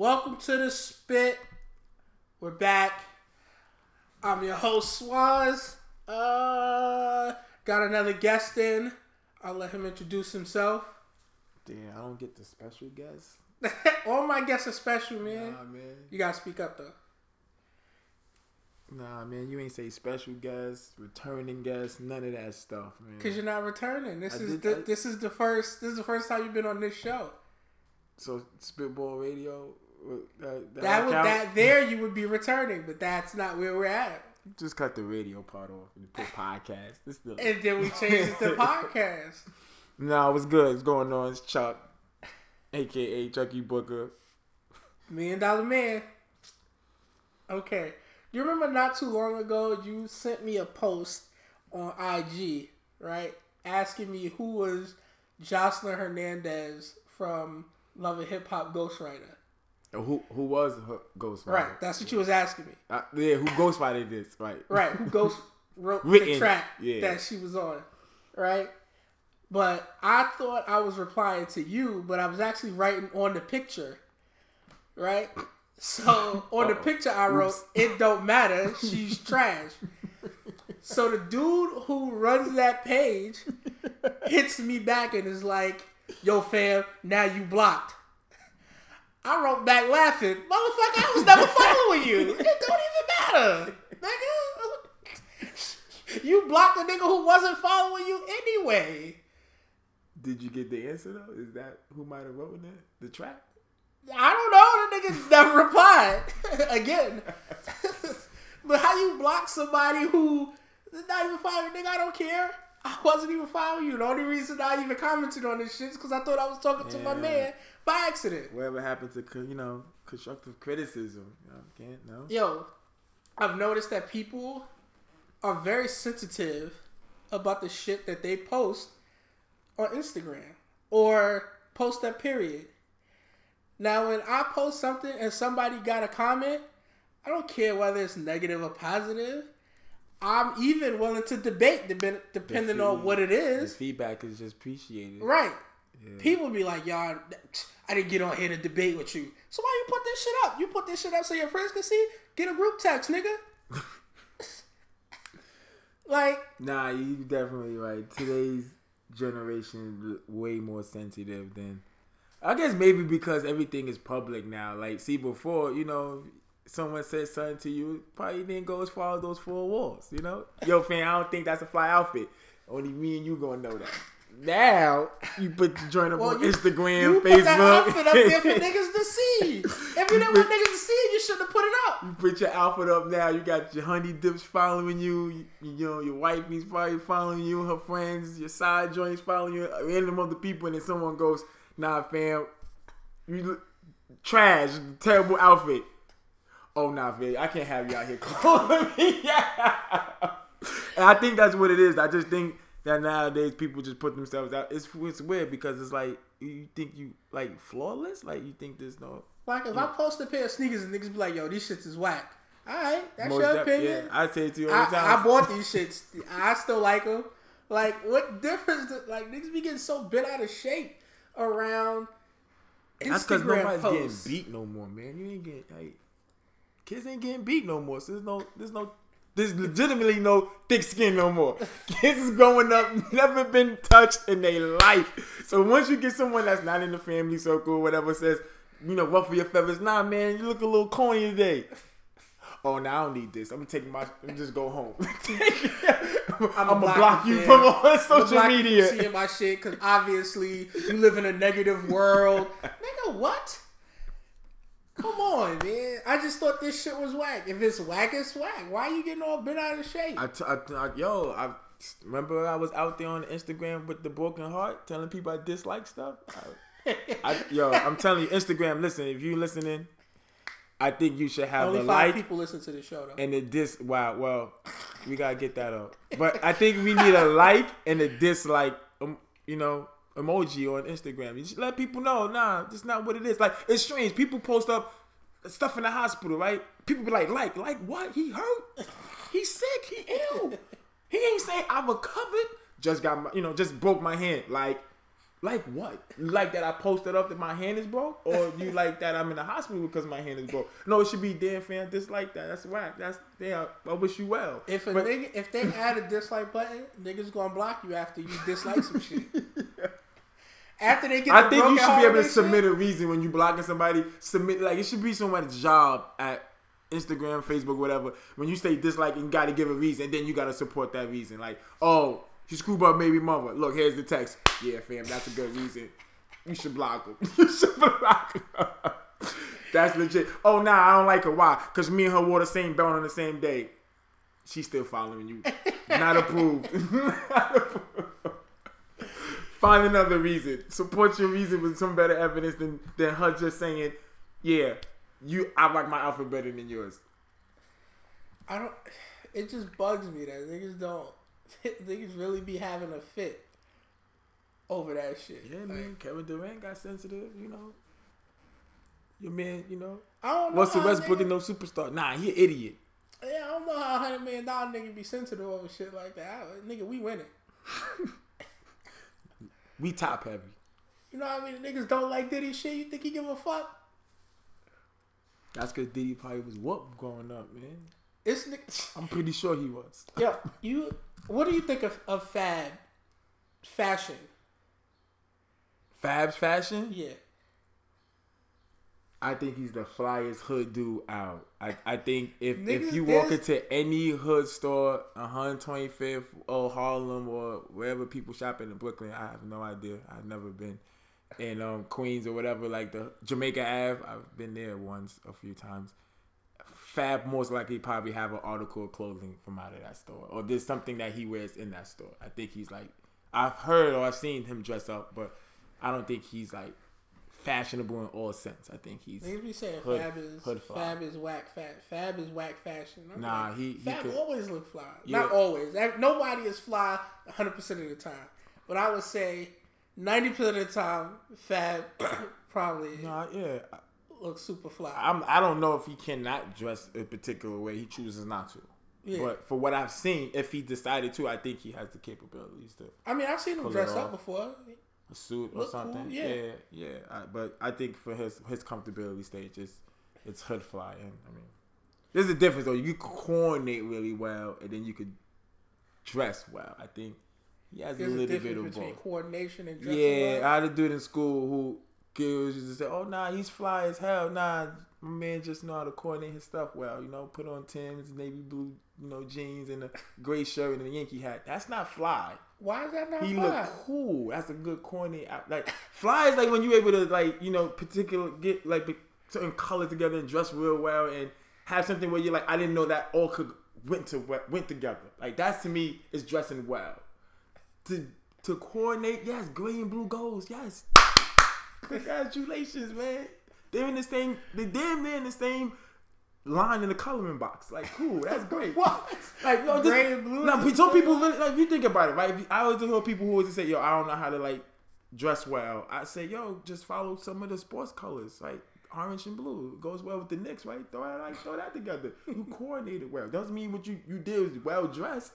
Welcome to the spit. We're back. I'm your host Swaz. Uh, got another guest in. I'll let him introduce himself. Damn, I don't get the special guest. All my guests are special, man. Nah, man. You gotta speak up though. Nah, man. You ain't say special guest, returning guest, none of that stuff, man. Cause you're not returning. This I is did- the, I- this is the first. This is the first time you've been on this show. So Spitball Radio. That, that, That would count? that there you would be returning, but that's not where we're at. Just cut the radio part off and put podcast. This the. And then we changed it to podcast. Nah, what's good? What's going on? It's Chuck, aka Chucky Booker. Million Dollar Man. Okay. You remember not too long ago you sent me a post on IG, right? Asking me who was Joseline Hernandez from Love and Hip Hop Ghostwriter. Who who was Ghostwriter? Right. That's what you was asking me. Uh, yeah, who Ghostwriter this? Right. Right. Who ghost wrote the track yeah. that she was on. Right? But I thought I was replying to you, but I was actually writing on the picture. Right? So on the picture I wrote, Oops. it don't matter, she's trash. So the dude who runs that page hits me back and is like, yo fam, now you blocked. I wrote back laughing, motherfucker, I was never following you. It don't even matter. Nigga. You blocked a nigga who wasn't following you anyway. Did you get the answer though? Is that who might have written that? The track? I don't know. The nigga never replied again. but how you block somebody who is not even following? Nigga, I don't care. I wasn't even following you. The only reason I even commented on this shit is because I thought I was talking to my man by accident. Whatever happened to you know constructive criticism? You know, can't no. Yo, I've noticed that people are very sensitive about the shit that they post on Instagram or post that period. Now, when I post something and somebody got a comment, I don't care whether it's negative or positive. I'm even willing to debate dep- depending on feed- what it is. Feedback is just appreciated. Right. Yeah. People be like, y'all, I didn't get on here to debate with you. So why you put this shit up? You put this shit up so your friends can see? Get a group text, nigga. like, Nah, you definitely right. Today's generation is way more sensitive than. I guess maybe because everything is public now. Like, see, before you know, someone said something to you, probably didn't go as far as those four walls. You know, yo, fam, I don't think that's a fly outfit. Only me and you gonna know that. Now you put the joint up well, on you, Instagram, you Facebook. put that outfit up there for niggas to see. If you didn't want niggas to see it, you shouldn't have put it up. You put your outfit up now. You got your honey dips following you. You, you know your wifey's probably following you. Her friends, your side joints following you. Random other people, and then someone goes, "Nah, fam, you look trash, terrible outfit." Oh, nah, fam, I can't have you out here calling me. and I think that's what it is. I just think that nowadays people just put themselves out. It's it's weird because it's like you think you like flawless. Like you think there's no Like, if I post a pair of sneakers and niggas be like, yo, these shits is whack. All right, that's most your def- opinion. Yeah, I say it to you all the time. I, bought these shits. I still like them. Like, what difference? Do, like, niggas be getting so bent out of shape around That's because nobody's posts. getting beat no more, man. You ain't getting like kids ain't getting beat no more. So there's no there's no there's legitimately no thick skin no more. Kids is growing up, never been touched in their life. So once you get someone that's not in the family circle or whatever says, you know, ruffle your feathers, nah man, you look a little corny today. Oh, now I don't need this. I'm gonna take my. I'm just go home. I'm, gonna block block you, from all social media. Seeing my shit because obviously you live in a negative world. Nigga, what? Come on, man. I just thought this shit was whack. If it's whack, it's whack. Why are you getting all bent out of shape? I, t- I, t- I- yo, I remember I was out there on Instagram with the broken heart, telling people I dislike stuff. I, I, yo, I'm telling you, Instagram. Listen, if you listening, I think you should have Only the five like people listen to the show though. and the dis. Wow, well, we gotta get that up. But I think we need a like and a dislike. Um, you know. Emoji on Instagram. You just let people know, nah, that's not what it is. Like it's strange. People post up stuff in the hospital, right? People be like, like, like what? He hurt? He's sick. He ill. He ain't saying I recovered. Just got my, you know, just broke my hand. Like, Like what? Like that I posted up that my hand is broke, or you like that I'm in the hospital because my hand is broke? No, it should be damn fam. Dislike that. That's whack. That's damn. I wish you well. If a But- nigga, if they add a dislike button, niggas gonna block you after you dislike some shit. After they get, I the think you should be able to holiday submit a reason when you blocking somebody. Submit like it should be someone's job at Instagram, Facebook, whatever. When you say dislike, you got to give a reason. And then you got to support that reason. Like, oh, you screwed up baby mother. Look, here's the text. Yeah, fam, that's a good reason. You should block him. you should block him. that's legit. Oh, nah, I don't like her. Why? Because me and her wore the same belt on the same day. She's still following you. Not approved. Not approved. Find another reason. Support your reason with some better evidence than than her just saying, "Yeah, you. I like my outfit better than yours." I don't. It just bugs me that niggas don't. Niggas really be having a fit over that shit. Yeah, Like, man. Kevin Durant got sensitive. You know, your man. You know, I don't know. Russell how Westbrook and no superstar. Nah, he an idiot. Yeah, I don't know how a hundred million dollar nigga be sensitive over shit like that. I, nigga, we winning. We top heavy. You know what I mean? Niggas don't like Diddy shit. You think he give a fuck? That's because Diddy probably was whoop growing up, man. It's nigga. I'm pretty sure he was. yeah, you. What do you think of, of Fab fashion? Fab's fashion. Yeah. I think he's the flyest hood dude out. I, I think if, Niggas, if you walk into any hood store, 125th or Harlem or wherever people shop in Brooklyn, I have no idea. I've never been. In um, Queens or whatever, like the Jamaica Ave, I've been there once a few times. Fab most likely probably have an article of clothing from out of that store, or there's something that he wears in that store. I think he's like, I've heard or I've seen him dress up, but I don't think he's like fashionable in all sense. I think he's Niggas be saying Hood- Fab is hood fly. Fab is whack fat. Fab is whack fashion. I'm Nah, like, he- he Fab could- always look fly. Yeah. Not always. Nobody is fly 100 percent of the time. But I would say 90 percent of the time, Fab probably Nah, yeah. Looks super fly. I'm. I don't know if he cannot dress a particular way. He chooses not to. Yeah. But for what I've seen, if he decided to, I think he has the capabilities to I mean, I've seen him dress up before. a suit or Look cool, something. yeah. yeah, yeah. I, but I think for his his comfortability stage, it's it's hood fly. And I mean, there's a difference though. You coordinate really well, and then you could dress well. I think he has There's a a bit difference of between both. coordination and dressing Yeah, well. I had a dude in school who girls used to say, "Oh, nah, he's fly as hell." Nah, my man just know how to coordinate his stuff well. You know, put on Tim's navy blue, you know, jeans and a gray shirt and a Yankee hat. That's not fly. Why is that not He fly? look cool. That's a good coordinate. Like fly is like when you able to like you know particular get like certain colors together and dress real well and have something where you're like I didn't know that all could went to went together. Like that to me is dressing well. To to coordinate, yes, gray and blue goals, yes. Congratulations, man. They're in the same. They damn near in the same line in the coloring box. Like, cool, that's great. What? Like no, Gray this, and blue Now, is some the people really, like if you think about it, right? You- I always hear people who always say, "Yo, I don't know how to like dress well." I say, "Yo, just follow some of the sports colors, like orange and blue. It goes well with the Knicks, right? Throw that, like throw that together. You coordinated well. Doesn't mean what you you did was well dressed.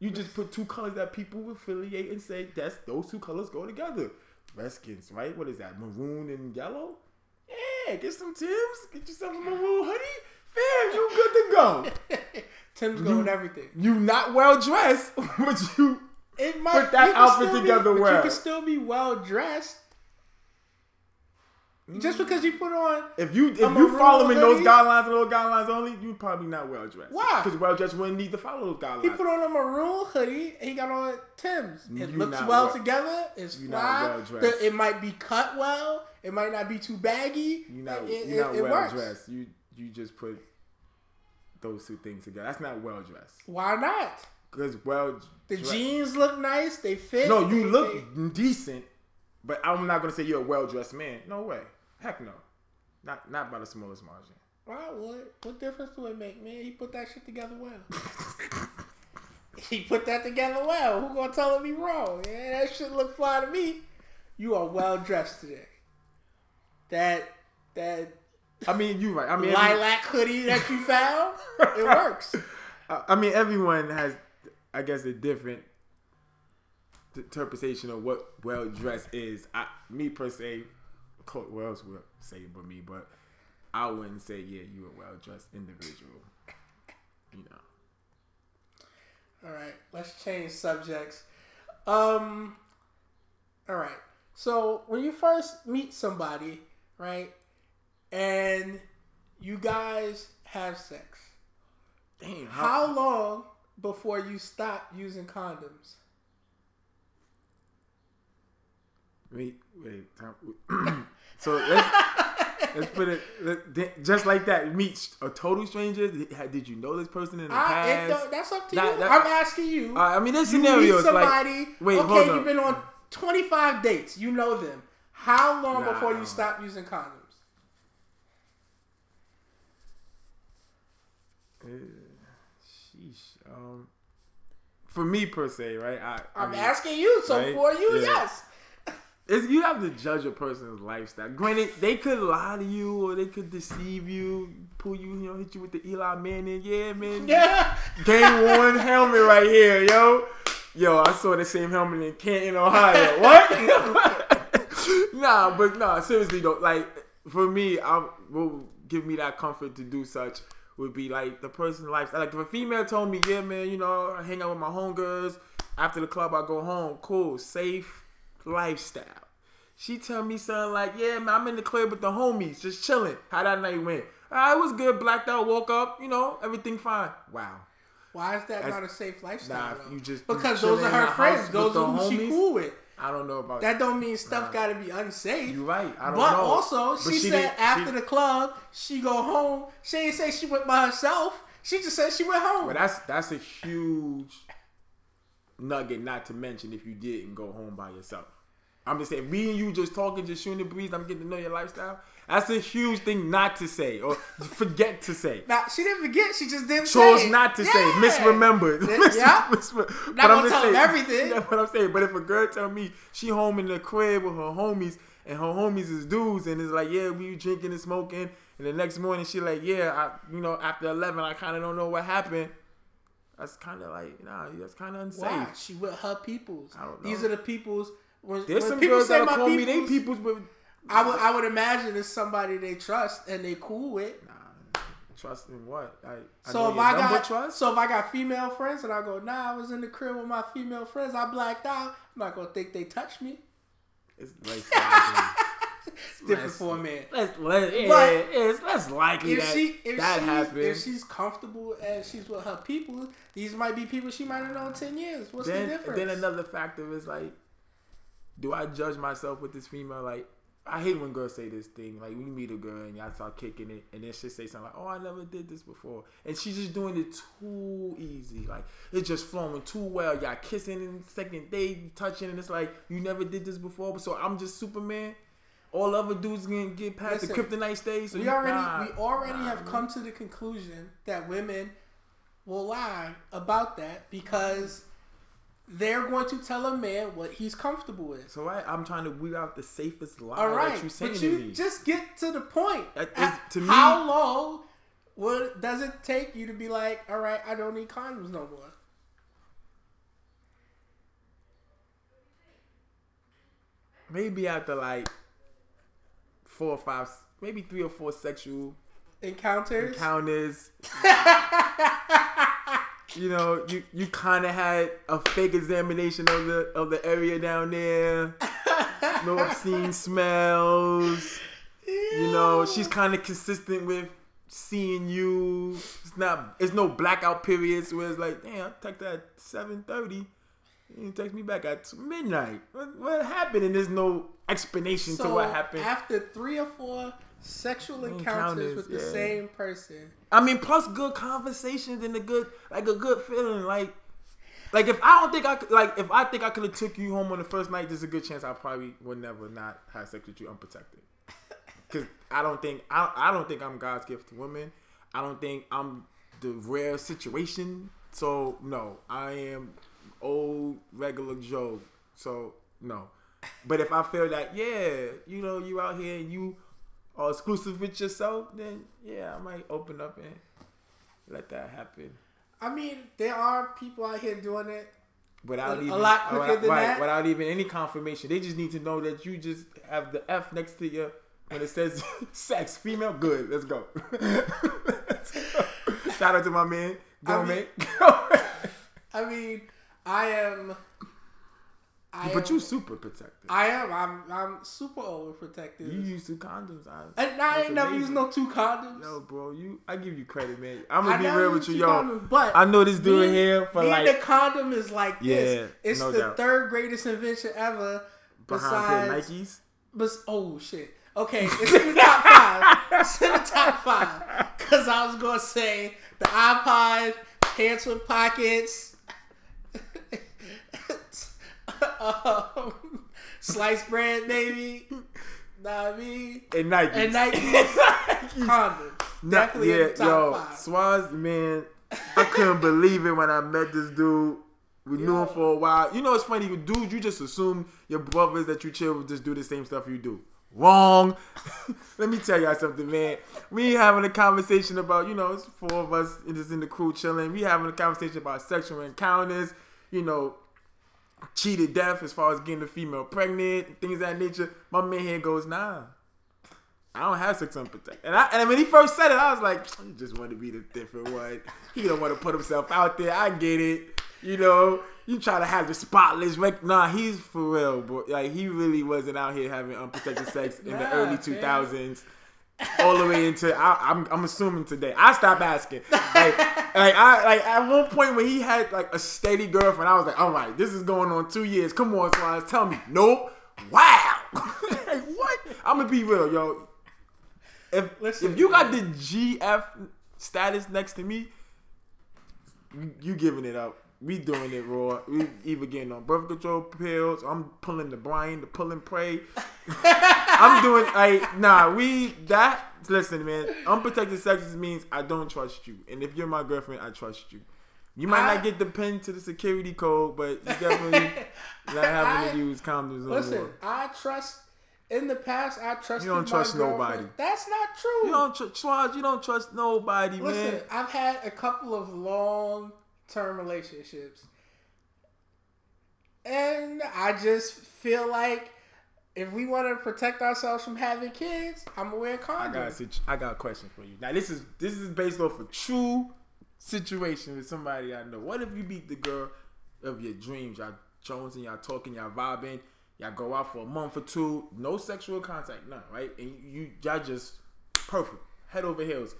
You just put two colors that people affiliate and say that's those two colors go together. Redskins, right? What is that? Maroon and yellow. Yeah, get some Tims. Get yourself a maroon hoodie. Fam, you good to go. Tim's going everything. You not well dressed, but you It might Put that outfit together be, well. you can still be well dressed. Just mm. because you put on if you if you maroon following those guidelines and those guidelines only, you probably not well dressed. Why? Because well dressed wouldn't need to follow those guidelines. he put on a maroon hoodie and he got on Tim's. It You looks well well- together. It's fly. well dressed. It might be cut well. It might not be too baggy. You're not it, you it- not it well works. dressed. You you just put those two things together. That's not well dressed. Why not? Because well The dressed- jeans look nice. They fit. No, you they- look they- decent, but I'm not gonna say you're a well dressed man. No way. Heck no. Not not by the smallest margin. Why would? What difference do it make, man? He put that shit together well. he put that together well. Who gonna tell him he wrong? Yeah, that shit look fly to me. You are well dressed today. That that I mean, you right. I mean, every- lilac hoodie that you found, it works. I I mean, everyone has, I guess, a different interpretation of what well dressed is. I, me per se, Cl- well else would say but me, but I wouldn't say yeah you a well dressed individual. You know. All right, let's change subjects. Um, all right. So when you first meet somebody, right, and you guys have sex, Damn. how long before you stop using condoms? Wait, wait. so let's, let's put it let- just like that. Meet a total stranger. Did you know this person in the I, past? don't, that's up to That- you. that- I'm asking you. Uh, I mean, there's you meet scenarios like somebody. wait, okay, hold on. you've been on 25 dates. You know them. How long Nah. before you stop using condoms? Uh, sheesh. Um, for me per se, right? I, I I'm mean, asking you. So right? for you, Yeah. yes. It's, you have to judge a person's lifestyle. Granted, they could lie to you or they could deceive you, pull you, you know, hit you with the Eli Manning. Yeah, man. Yeah. Game one helmet right here, yo. Yo, I saw the same helmet in Canton, Ohio. What? nah, but nah, seriously though, like for me, I will give me that comfort to do such would be like the person's lifestyle. Like if a female told me, yeah, man, you know, I hang out with my homegirls. After the club, I go home. Cool, safe lifestyle. She tell me something like, yeah, man, I'm in the club with the homies, just chilling. How that night went? Ah, it was good. Blacked out, woke up, you know, everything fine. Wow. Why is that That's- not a safe lifestyle? Nah, you just because those are her friends. Those are who she homies. cool with. I don't know about That don't mean stuff Nah. got to be unsafe. You're right. I don't but know. also, But she, said after she- the club, she go home. She ain't say she went by herself. She just said she went home. But that's that's a huge nugget not to mention if you didn't go home by yourself. I'm just saying, me and you just talking, just shooting the breeze. I'm getting to know your lifestyle. That's a huge thing not to say or forget to say. now she didn't forget. She just didn't Chose say. not to say, misremembered. Yeah. Mis- Yeah. Not but gonna I'm just saying- everything. That's what I'm saying. But if a girl tell me she home in the crib with her homies and her homies is dudes and it's like, yeah, we drinking and smoking, and the next morning she like, yeah, I, you know, after eleven, I kind of don't know what happened. That's kind of like, nah, that's kind of unsafe. Why? She with her peoples. I don't know. These are the peoples. When, There's when some people girls say that'll my call me they peoples, peoples, but I would I would imagine it's somebody they trust and they cool with. nah, trust in what? I, I So know if I got trust. so if I got female friends and I go, nah, I was in the crib with my female friends, I blacked out. I'm not gonna think they touched me. it's. It's different Less- for a man. Let's let yeah, But it's less likely If that she if that happens. if she's comfortable and she's with her people, these might be people she might have known ten years. What's then, the difference? then another factor is like, do I judge myself with this female? Like, I hate when girls say this thing. Like, we meet a girl and y'all start kicking it, and then she say something like, "Oh, I never did this before," and she's just doing it too easy. Like, it's just flowing too well. Y'all kissing in second date, touching, and it's like you never did this before. So I'm just Superman. All other dudes gonna get past Listen, the kryptonite stage. So we already nah, we already nah, have man. come to the conclusion that women will lie about that because they're going to tell a man what he's comfortable with. So I, I'm trying to weed out the safest lie All right, that you saying but to you me. just get to the point. Is- to me- how long would does it take you to be like, all right, I don't need condoms no more? maybe after like four or five, maybe three or four sexual Encounters. encounters. you know, you you kind of had a fake examination of the of the area down there. No obscene smells. You know, she's kind of consistent with seeing you. It's not. It's no blackout periods where it's like, damn, I text at seven thirty. You text me back at midnight. What, what happened? And there's no explanation to So what happened. after three or four sexual encounters, Encounters, with the same person, I mean, plus good conversations and a good, like a good feeling. Like, like if I don't think I could, like if I think I could have took you home on the first night, there's a good chance I probably would never not have sex with you unprotected. Cause I don't think I, I don't think I'm God's gift to women. I don't think I'm the rare situation. So no, I am old regular Joe. So no. But if I feel that yeah, you know, you out here and you are exclusive with yourself, then yeah, I might open up and let that happen. I mean, there are people out here doing it. without A- a even lot quicker without, than right, that? without even any confirmation. They just need to know that you just have the F next to you when it says sex, female. Good, let's go. Shout out to my man. Go, I mean- man. I mean, I am. I but am, you super protective. I am. I'm. I'm super overprotective. You use two condoms. I, and I ain't never used no two condoms. No, bro, you. I give you credit, man. I'm gonna be real with you, y'all. condoms, but I know this dude me- here for like the condom is like Yeah, this. It's no the doubt. third greatest invention ever. behind Besides, Nikes. bes- oh shit. Okay, it's in the top five. It's in the top five. Cause I was gonna say the iPod, pants with pockets, um, sliced bread, maybe. What I mean? And Nikes. And Nikes. Condoms. Nah, Definitely yeah, in the top yo, five. Swaz, man, I couldn't believe it when I met this dude. We knew him for a while. You know, it's funny, with dudes, you just assume your brothers that you chill with just do the same stuff you do. Wrong. Let me tell y'all something, man. We having a conversation about, you know, it's four of us just in the crew chilling. We having a conversation about sexual encounters, you know, cheated death as far as getting a female pregnant, things of that nature. My man here goes, nah. I don't have sex unprotected. And I and when he first said it, I was like, he just want to be the different one. He don't want to put himself out there. I get it. You know, you try to have the spotless rec. Nah, he's for real, bro. Like he really wasn't out here having unprotected sex in the early two thousands. All the way into I, I'm I'm assuming today. I stopped asking. Like, like I like at one point when he had like a steady girlfriend, I was like, all right, this is going on two years. Come on, Swaz, tell me. Nope. Wow. like what? I'm gonna be real, yo. If Listen, if you got the GF status next to me, you, you giving it up. We doing it raw. We either getting on birth control pills. I'm pulling the Brian, the pull and pray. I'm doing like nah. We that listen, man. Unprotected sex means I don't trust you, and if you're my girlfriend, I trust you. You might I- not get the pin to the security code, but you definitely not having to use condoms Listen, more. I trust. In the past, I trusted. You don't trust nobody. That's not true. You don't trust You don't trust nobody, Listen, man. I've had a couple of long term relationships. And I just feel like if we want to protect ourselves from having kids, I'm gonna wear a I condom. got a I got a question for you. Now this is this is based off a true situation with somebody I know. What if you beat the girl of your dreams? Y'all jonesing, y'all talking, y'all vibing, y'all go out for a month or two, no sexual contact, none, right? And you y'all just perfect, head over heels.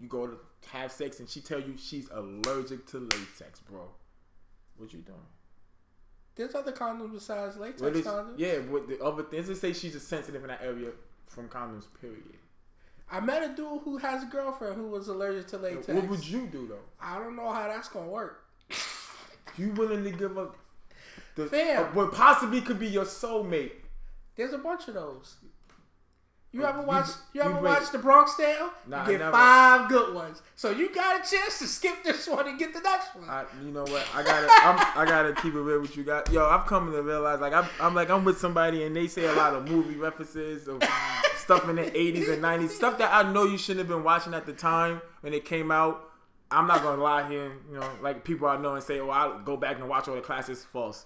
You go to have sex and she tell you she's allergic to latex, bro. What you doing? There's other condoms besides latex is, condoms. yeah, but the other things just say she's just sensitive in that area from condoms. Period. I met a dude who has a girlfriend who was allergic to latex. What would you do though? I don't know how that's gonna work. You willing to give up the Fam. uh, what possibly could be your soulmate? There's a bunch of those. You ever oh, You- watch? You, you ever break- watch the Bronx Tale? Nah, you get never. five good ones, so you got a chance to skip this one and get the next one. I, you know what? I gotta, I'm, I gotta keep it real with you guys. Yo, I've come to realize, like, I'm, I'm like, I'm with somebody and they say a lot of movie references of stuff in the 80s and 90s, stuff that I know you shouldn't have been watching at the time when it came out. I'm not gonna lie here, you know, like people I know and say, oh, I'll go back and watch all the classics. False.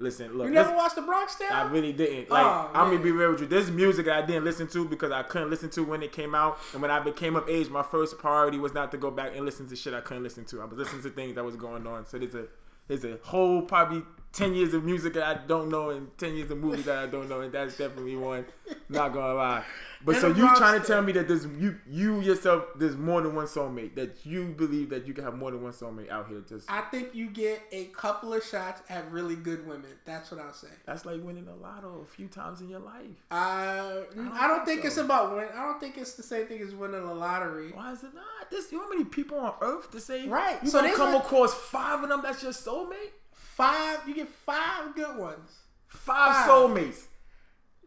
Listen, look, you never watched the Bronx Tale? I really didn't. Oh, like, Oh, I'm gonna be real with you. There's music I didn't listen to because I couldn't listen to when it came out. And when I became of age, my first priority was not to go back and listen to shit I couldn't listen to. I was listening to things that was going on. So there's a there's a whole probably ten years of music that I don't know and ten years of movies that I don't know, and that's definitely one. Not gonna lie. But And so you trying to tell me that there's you you yourself there's more than one soulmate that you believe that you can have more than one soulmate out here just I think you get a couple of shots at really good women. That's what I'll say. that's like winning a lotto a few times in your life. Uh, I don't don't, think so. it's about win. I don't think it's the same thing as winning a lottery. Why is it not? This you know how many people on earth to say Right. You So gonna come a- across five of them that's your soulmate? Five, you get five good ones. Five, Five. soulmates.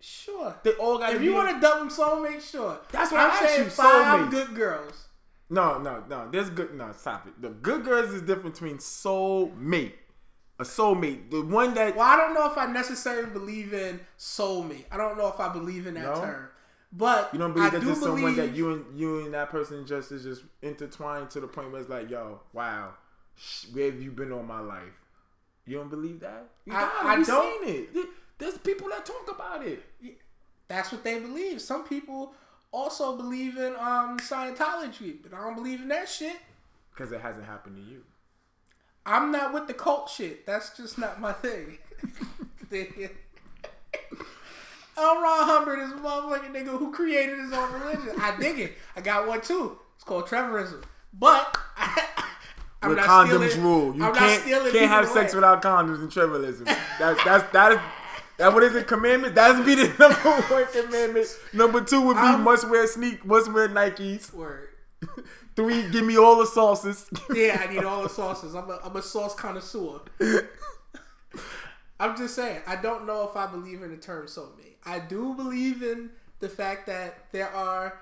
Sure. They all got. If you want to double soulmate, sure. That's what I'm saying you, five soulmates. good girls. No, no, no. There's good. No, stop it. The good girls is different between soulmate, a soulmate, the one that. Well, I don't know if I necessarily believe in soulmate. I don't know if I believe in that No? term. But You don't believe I that do there's someone that you and you and that person just is just intertwined to the point where it's like, yo, wow, where have you been all my life? You don't believe that? You I- gotta. I don't- seen it. There's people that talk about it. That's what they believe. Some people also believe in um Scientology, but I don't believe in that shit. Because it hasn't happened to you. I'm not with the cult shit. That's just not my thing. L. Ron Hubbard is a motherfucking nigga who created his own religion. I dig it. I got one too. It's called Trevorism. But I, I'm With condoms stealing, rule. You I'm can't can't have people sex without condoms in tribalism. That that's that is that what is it? Commandment? That's be the number one commandment. Number two would be I'm- must wear sneak, must wear Nikes. Word. Three, give me all the sauces. Yeah, I need all the sauces. I'm a, I'm a sauce connoisseur. I'm just saying, I don't know if I believe in the term soulmate. I do believe in the fact that there are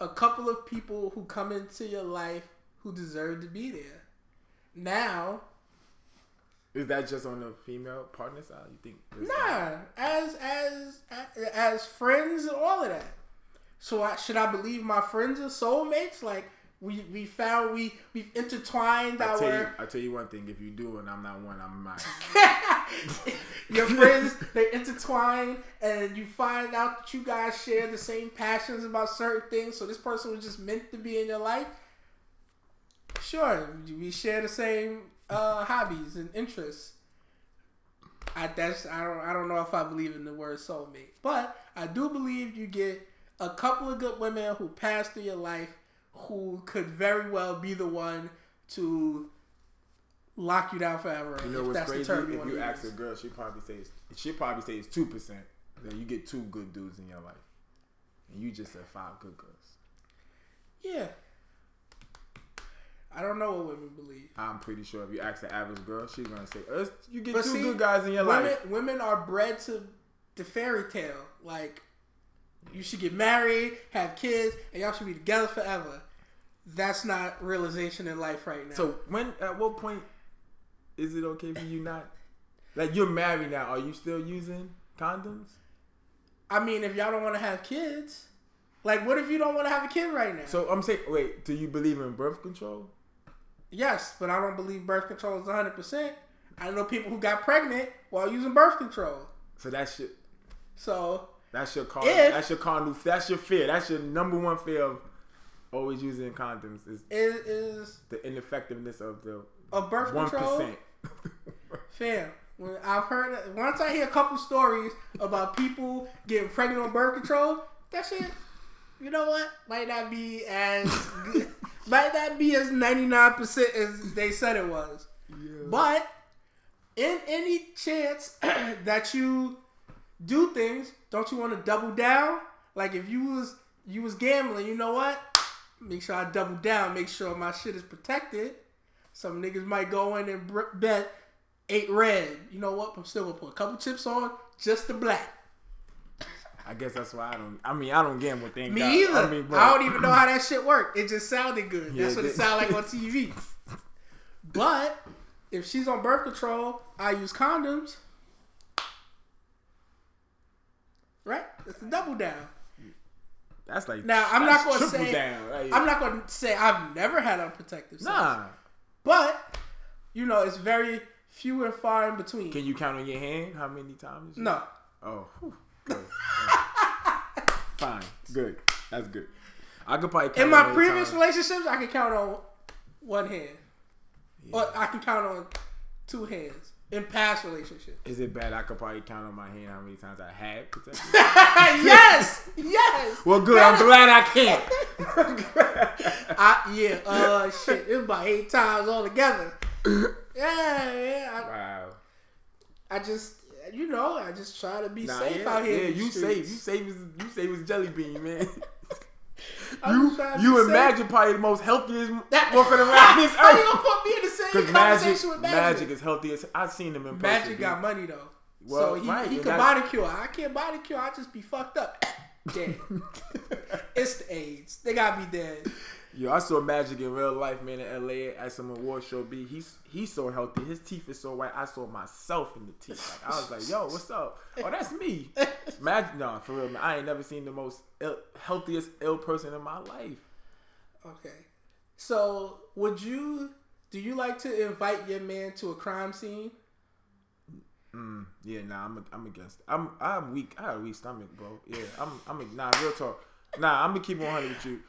a couple of people who come into your life who deserve to be there. Now, Is that just on the female partner side? You think? nah, as as as friends and all of that. So I, should I believe my friends are soulmates? Like we we found we we've intertwined I our tell you, I tell you one thing. If you do and I'm not one, I'm mine. your friends they intertwine and you find out that you guys share the same passions about certain things so this person was just meant to be in your life sure we share the same uh, hobbies and interests I that's I don't I don't know if I believe in the word soulmate but I do believe you get a couple of good women who pass through your life who could very well be the one to lock you down forever You know if what's that's crazy? the term you If want you to ask a girl, she probably says she probably say it's two percent. That you get two good dudes in your life, and you just said five good girls. Yeah. I don't know what women believe. I'm pretty sure if you ask the average girl, she's gonna say, "Us, "You get But two see, good guys in your women, life." women are bred to the fairy tale. Like, you should get married, have kids, and y'all should be together forever. That's not realization in life right now. So when, at what point, is it okay for you not? Like you're married now, are you still using condoms? I mean, if y'all don't want to have kids, like, what if you don't want to have a kid right now? So I'm saying, wait, do you believe in birth control? Yes, but I don't believe birth control is 100%. I know people who got pregnant while using birth control. So that's your So, that's your car. That's your cardinal. That's your fear. That's your number one fear of always using condoms is it is the ineffectiveness of the of birth one control. percent. Fam, when I've heard once I hear a couple stories about people getting pregnant on birth control, that shit, you know what, might not be as good, might not be as ninety nine percent as they said it was. But in any chance that you do things, don't you want to double down? Like if you was you was gambling, you know what? Make sure I double down. Make sure my shit is protected. Some niggas might go in and bet eight red. You know what? I'm still gonna put a couple chips on just the black. I guess that's why I don't. I mean, I don't gamble. Thank Me God. either. I, mean, I don't even know how that shit worked. It just sounded good. Yeah, That's what it it sounded like on TV. But if she's on birth control, I use condoms. Right? It's a double down. That's like Now, I'm not gonna say- down. Right? I'm not going to say I've never had unprotected sex. Nah. But, you know, it's very few and far in between. Can you count on your hand how many times? no. Oh. whew. Fine. Good. That's good. I could probably count In my previous time- relationships, I can count on one hand. Or I can count on two hands. In past relationships. Is it bad? I could probably count on my hand how many times I had protection. yes! Yes! well, good. I'm glad I can't. I, yeah, uh, shit. It was about eight times altogether. Yeah, yeah. wow. I, I just, you know, I just try to be Nah, safe yeah, out here. yeah, you streets. safe. You safe as you safe as jelly bean, man. You just trying to you safe. imagine probably the most healthiest That- walking around this How you gonna put me in the same conversation magic, with magic, Magic? is healthy I've seen him in person. Magic dude. got money though. Well, so he, right, he can body cure. I can't body cure. I just be fucked up. Dead. it's the AIDS. They gotta be dead. Yo, I saw Magic in real life, man, in LA at some award show. B, he's he's so healthy. His teeth is so white. I saw myself in the teeth. Like I was like, yo, what's up? Oh, that's me. Magic, no, for real, man. I ain't never seen the most Ill, healthiest ill person in my life. Okay. So would you do you like to invite your man to a crime scene Mm, yeah, nah, I'm I'm against. I'm I'm weak. I have a weak stomach, bro. Yeah, I'm I'm nah. Real talk. Nah, I'm gonna keep 100 with you.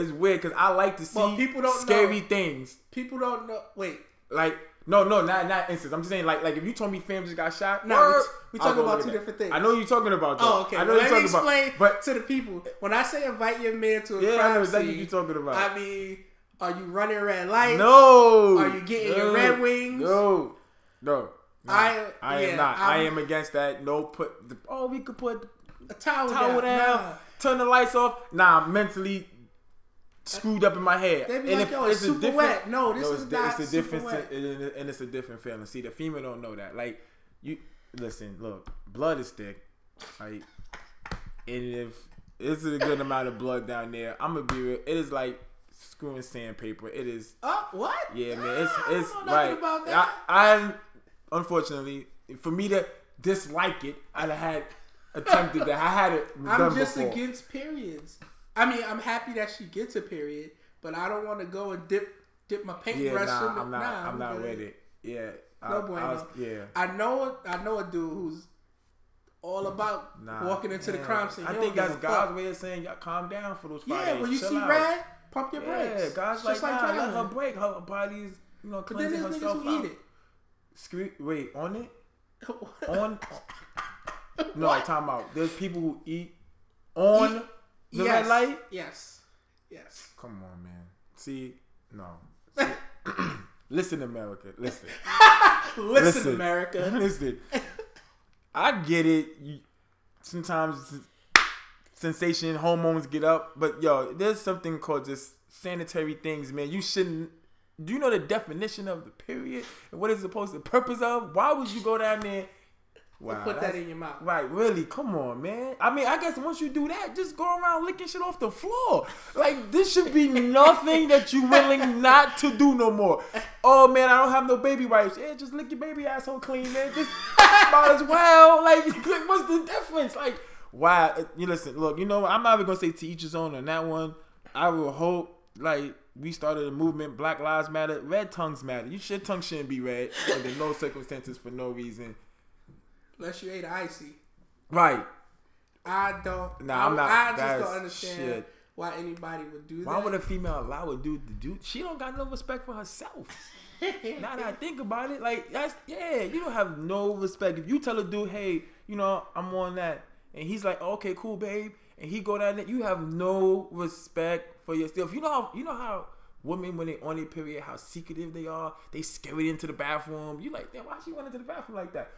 It's weird because I like to see Well, people don't scary know. things. People don't know. Wait, Like no, no, not not instance. I'm just saying like like if you told me fam just got shot. No, word, we- we talking about two that. different things. I know you're talking about. Oh, okay. I know Well, you're let me explain about. But to the people. When I say invite your man to a yeah, I crime know exactly scene, you're talking about. I mean, are you running red lights? no. Are you getting your Red Wings? No. No. Nah, I- I yeah, am not. i I'm- against that. No, put. The, oh, we could put A towel, towel down. down, Nah. turn the lights off. Nah, mentally screwed up in my head. They be And like, if yo, it's a super different- wet. No, this no, is it's, not it's a super different, wet. and and it's a different feeling. See, the female don't know that. Like you, listen, look, blood is thick, like, and if it's a good amount of blood down there, I'm gonna be real. It is like screwing sandpaper. It is. Oh, what? Yeah, man, it's Ah, I don't it's know nothing right. About that. I, I unfortunately for me to dislike it, I'd have had attempted that. I had it I'm done just before. against periods. I mean, I'm happy that she gets a period, but I don't want to go and dip dip my paintbrush Yeah, nah, in the. I'm not. nah, I'm not with it. Yeah, I, No I bueno. was, yeah. I know. I know a dude who's all about Nah, walking into the crime scene. I think that's a fuck. God's way of saying, "Y'all calm down for those five Yeah, days. when you Chill see out." red, pump your yeah, brakes. God's It's like, just nah, let her break. Her body's, you know, cleansing But then herself who out. eat Scre- wait, on it? it. On? no, like time out. There's people who eat on Eat- the yes. red light. Yes. Yes. Come on, man. See, no. Listen, America. Listen. Listen, Listen. America. Listen. I get it. You, sometimes sensation hormones get up, but yo, there's something called just sanitary things, man. You shouldn't. Do you know the definition of the period and what it's supposed to the purpose of? Why would you go down there? Wow, Put that in your mouth. Right, really? Come on, man. I mean, I guess once you do that, just go around licking shit off the floor. Like this should be nothing that you willing not to do no more. Oh man, I don't have no baby wipes. Yeah, just lick your baby asshole clean, man. Just might as well. Like, like, what's the difference? Like, why? You listen, look. You know, what? I'm not even gonna say to each his own on that one. I will hope like. We started a movement, Black Lives Matter, red tongues matter. You shit tongue shouldn't be red under no circumstances for no reason. Unless you ate icy. Right. I don't. Nah, I, I'm not- I just don't understand shit. why anybody would do Why that. Why would a female allow a dude to do? She don't got no respect for herself. now that I think about it, like that's yeah, you don't have no respect. If you tell a dude, hey, you know, I'm on that, and he's like, okay, cool, babe, and he go down there, you have no respect for yourself. You know how you know how women when they on their period, how secretive they are. They scurry into the bathroom. You like, damn, why she went into the bathroom like that?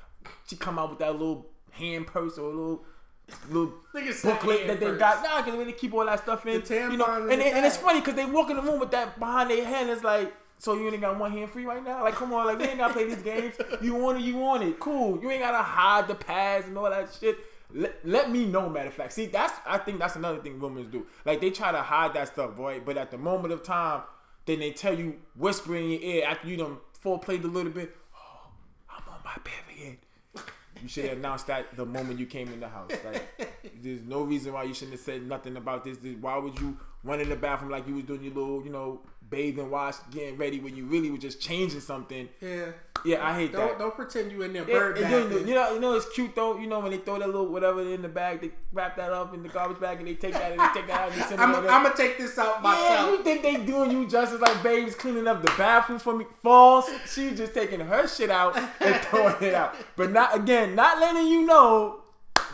She come out with that little hand purse or a little. Little booklet that they purse. got, nah, cause when they keep all that stuff in, you know, and, and and, it's funny because they walk in the room with that behind their hand. It's like, so you ain't got one hand free right now? Like, come on, like we ain't gotta play these games. You want it, you want it. Cool. You ain't gotta hide the pads and all that shit. Let, let me know. Matter of fact, see, that's I think that's another thing women do. Like they try to hide that stuff, boy. But at the moment of time, then they tell you, whisper in your ear after you done foreplayed a little bit. Oh, I'm on my period. You should have announced that the moment you came in the house. Like, there's no reason why you shouldn't have said nothing about this. Why would you run in the bathroom like you was doing your little, you know, bathing, wash, getting ready when you really were just changing something? yeah. Yeah, I hate Don't that. don't pretend you in there bird then, you know, you know, it's cute though. You know, when they throw that little whatever in the bag, they wrap that up in the garbage bag and they take that and they take that out and they send it I'm, I'm gonna take this out Yeah, you think they doing you justice like babes cleaning up the bathroom for me? False. She's just taking her shit out and throwing it out. But not again, not letting you know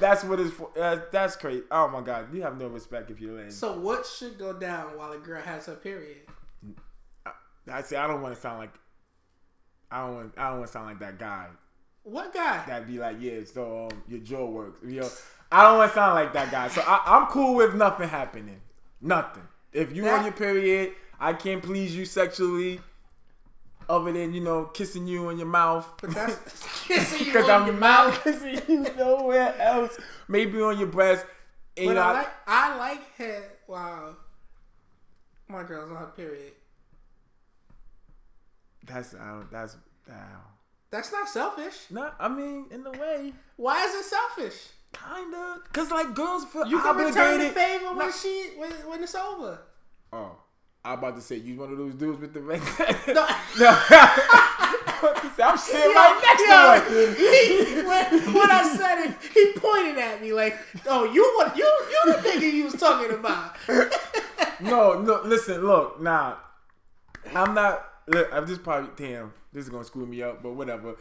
that's what it's for. Uh, that's crazy. Oh my god, you have no respect if you're. So what should go down while a girl has her period? I see. I don't want to sound like. I don't want. I don't want to sound like that guy. What guy? That'd be like, yeah. So um, your jaw works. You know, I don't want to sound like that guy. So I, I'm cool with nothing happening. Nothing. If you That- on your period, I can't please you sexually. Other than you know kissing you on your mouth. But that's kissing you Because on I'm your mouth. kissing you nowhere else. Maybe on your breast. And, you But know, I like I like head while my girl's on her period. That's uh, that's uh, That's not selfish. No, I mean, in a way, Why is it selfish? kinda. Cause like girls feel You can obligated. return the favor when she when, when it's over. Oh, I'm about to say you one of those dudes with the red. No. no. I'm sitting Yo, right next yo, to one. he- when, when I said it, he pointed at me like, "Oh, you what? You you the nigga you was talking about." No, no, listen, look, nah. I'm not look, I'm just probably damn, this is gonna screw me up, but whatever.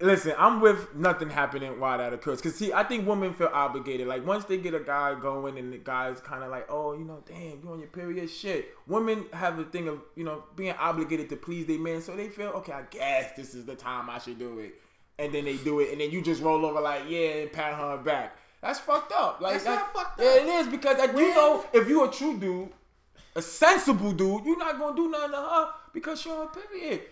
Listen, I'm with nothing happening while that occurs. Cause see, I think women feel obligated. Like once they get a guy going and the guy's kinda like, oh, you know, damn, you on your period shit. Women have a thing of, you know, being obligated to please their man. So they feel, okay, I guess this is the time I should do it. And then they do it, and then you just roll over like, yeah, and pat her back. That's fucked up. Like That's not fucked Yeah, it is because like, you know, if you a true dude, a sensible dude, you're not gonna do nothing to her because she's on period.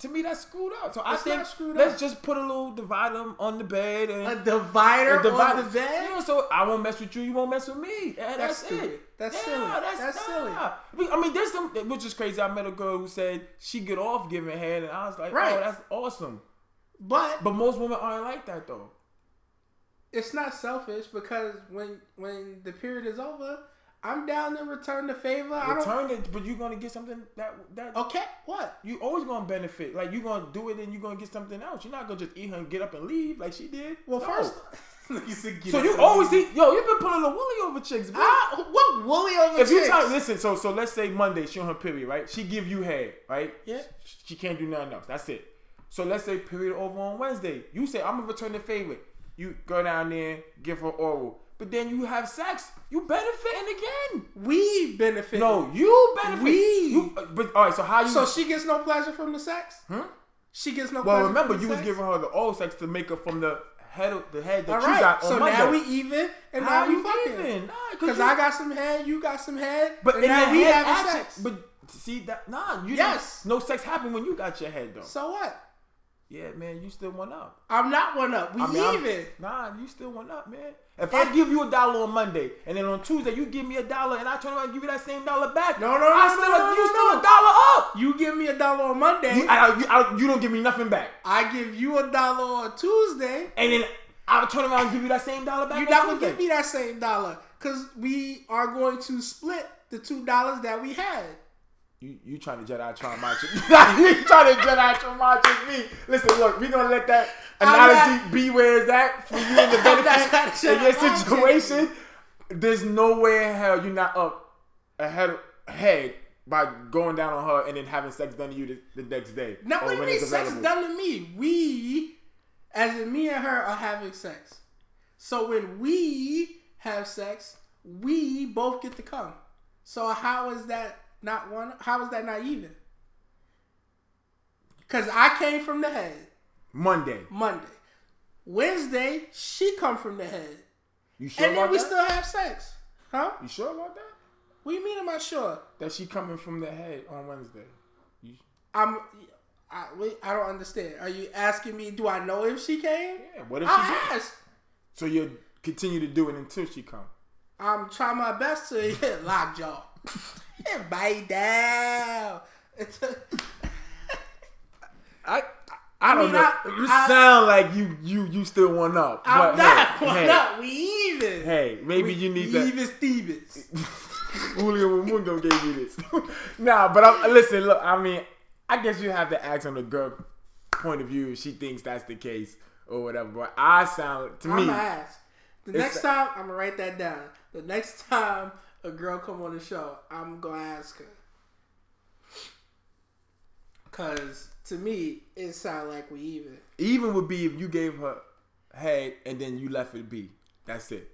To me, that's screwed up. So I think let's up. just put a little divider on the bed and A divider and divide- on the bed. Yeah, so I won't mess with you, you won't mess with me. Yeah, that's, stupid. it. That's Yeah, silly. That's, That's silly. nah. I mean- I mean, there's some which is crazy. I met a girl who said she get off giving head, and I was like, oh, Right. oh, that's awesome. But But most women aren't like that though. it's not selfish because when when the period is over, I'm down to return the favor. I. Return it, but you're gonna get something that that Okay, what? you always gonna benefit. Like you're gonna do it and you're gonna get something else. You're not gonna just eat her and get up and leave like she did. Well, No. first, you said so you always eat. Yo, you've been pulling a woolly over chicks, bro. Ah, what woolly over if you chicks? try, listen. So so let's say Monday she on her period, right? She give you head, right? Yeah. She can't do nothing else. That's it. So let's say period over on Wednesday. You say I'm gonna return the favor. You go down there, give her oral, but then you have sex. You benefiting again. we benefit. No, you benefit. We. You, uh, but all right. So how you? So she gets no pleasure from the sex. Hmm? She gets no. Well, pleasure remember from the you was giving her the oral sex to make up from the head of the head that All you right. got on so Monday. now we even, and How now we you fucking. even? Nah, Because I got some head, you got some head, But and now we having action, sex. But see that? Nah, you Yes. No sex happened when you got your head though. so what? Yeah, man, you still went up. I'm not one up. We I mean, I'm- even. Nah, you still went up, man. If I give you a dollar on Monday and then on Tuesday you give me a dollar and I turn around and give you that same dollar back, No, no, no, I no, still no, a, no, you no, still no. a dollar up. You give me a dollar on Monday. You, I, you, I, you don't give me nothing back, I give you a dollar on Tuesday. and then I'll turn around and give you that same dollar back. You're on not gonna Tuesday. give me that same dollar because we are going to split the two dollars that we had. You you trying to Jedi trick? you trying to Jedi trick me? Listen, look, we gonna let that analogy not- be where it's at for you in the benefit in your situation. There's no way in hell you're not up ahead head by going down on her and then having sex done to you the, the next day. Now, or what do you when mean sex done to me? We, as in me and her, are having sex. So when we have sex, we both get to come. So how is that not one? How is that not even? Because I came from the head Monday. Monday, Wednesday she come from the head, You sure and then we that? still have sex, huh? you sure about that? What do you mean? Am I sure? That she coming from the head on Wednesday. You, I'm. I, wait, I don't understand. Are you asking me? Do I know if she came? yeah. What if she? I did? So you continue to do it until she come. I'm trying my best to hit lockjaw. bite down. I I don't mean, know. I- you I- sound like you you you still one up. I'm but not hey, one hey, up. We even. Hey, maybe we, you need that. even Stevens. Julio Mundo gave you this. nah, but I'm, listen, look. I mean, I guess you have to ask on the girl point of view if she thinks that's the case or whatever. But I sound to I'm me. gonna ask. The next time, I'm gonna write that down. The next time a girl come on the show, I'm gonna ask her. Cause to me, it sound like we even. Even would be if you gave her head and then you left it be. That's it.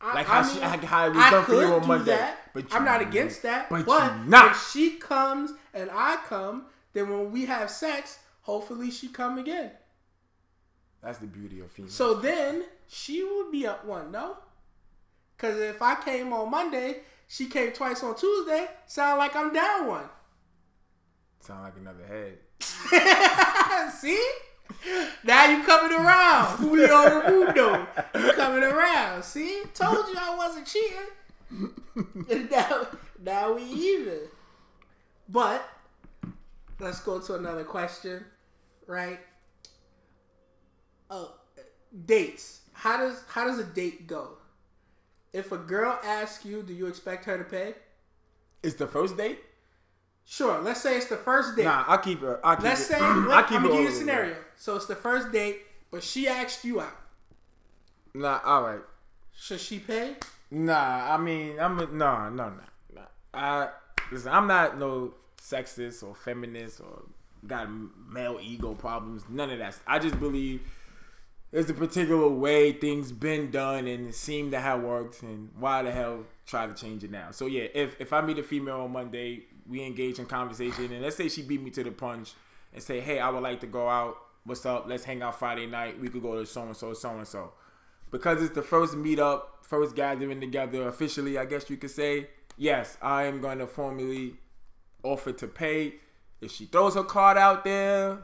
I, Like I how she- how it was I done for you on Monday, That, but I'm not against that. but But, not. if she comes and I come, then when we have sex, hopefully she come again. That's the beauty of female. So then she would be up one, no? Because if I came on Monday, she came twice on Tuesday. Sound like I'm down one. sound like another head. See? Now you coming around, Julio Mundo. You coming around. See? Told you I wasn't cheating. Now, now we even. But let's go to another question, right? Oh, dates. How does how does a date go? If a girl asks you, do you expect her to pay? It's the first date. Sure. Let's say it's the first date. Nah, I keep it. I keep Let's it. say I keep I'm gonna give you a scenario. So it's the first date, but she asked you out. Nah, all right. Should she pay? Nah, I mean, I'm no, no, no, no. I listen. I'm not no sexist or feminist or got male ego problems. None of that. I just believe there's a particular way things been done and it seemed to have worked, and why the hell try to change it now? So yeah, if if I meet a female on Monday, we engage in conversation, and let's say she beat me to the punch and say, hey, I would like to go out. What's up? Let's hang out Friday night. We could go to so and so, so and so because it's the first meetup, first gathering together officially, I guess you could say, yes, I am going to formally offer to pay. If she throws her card out there,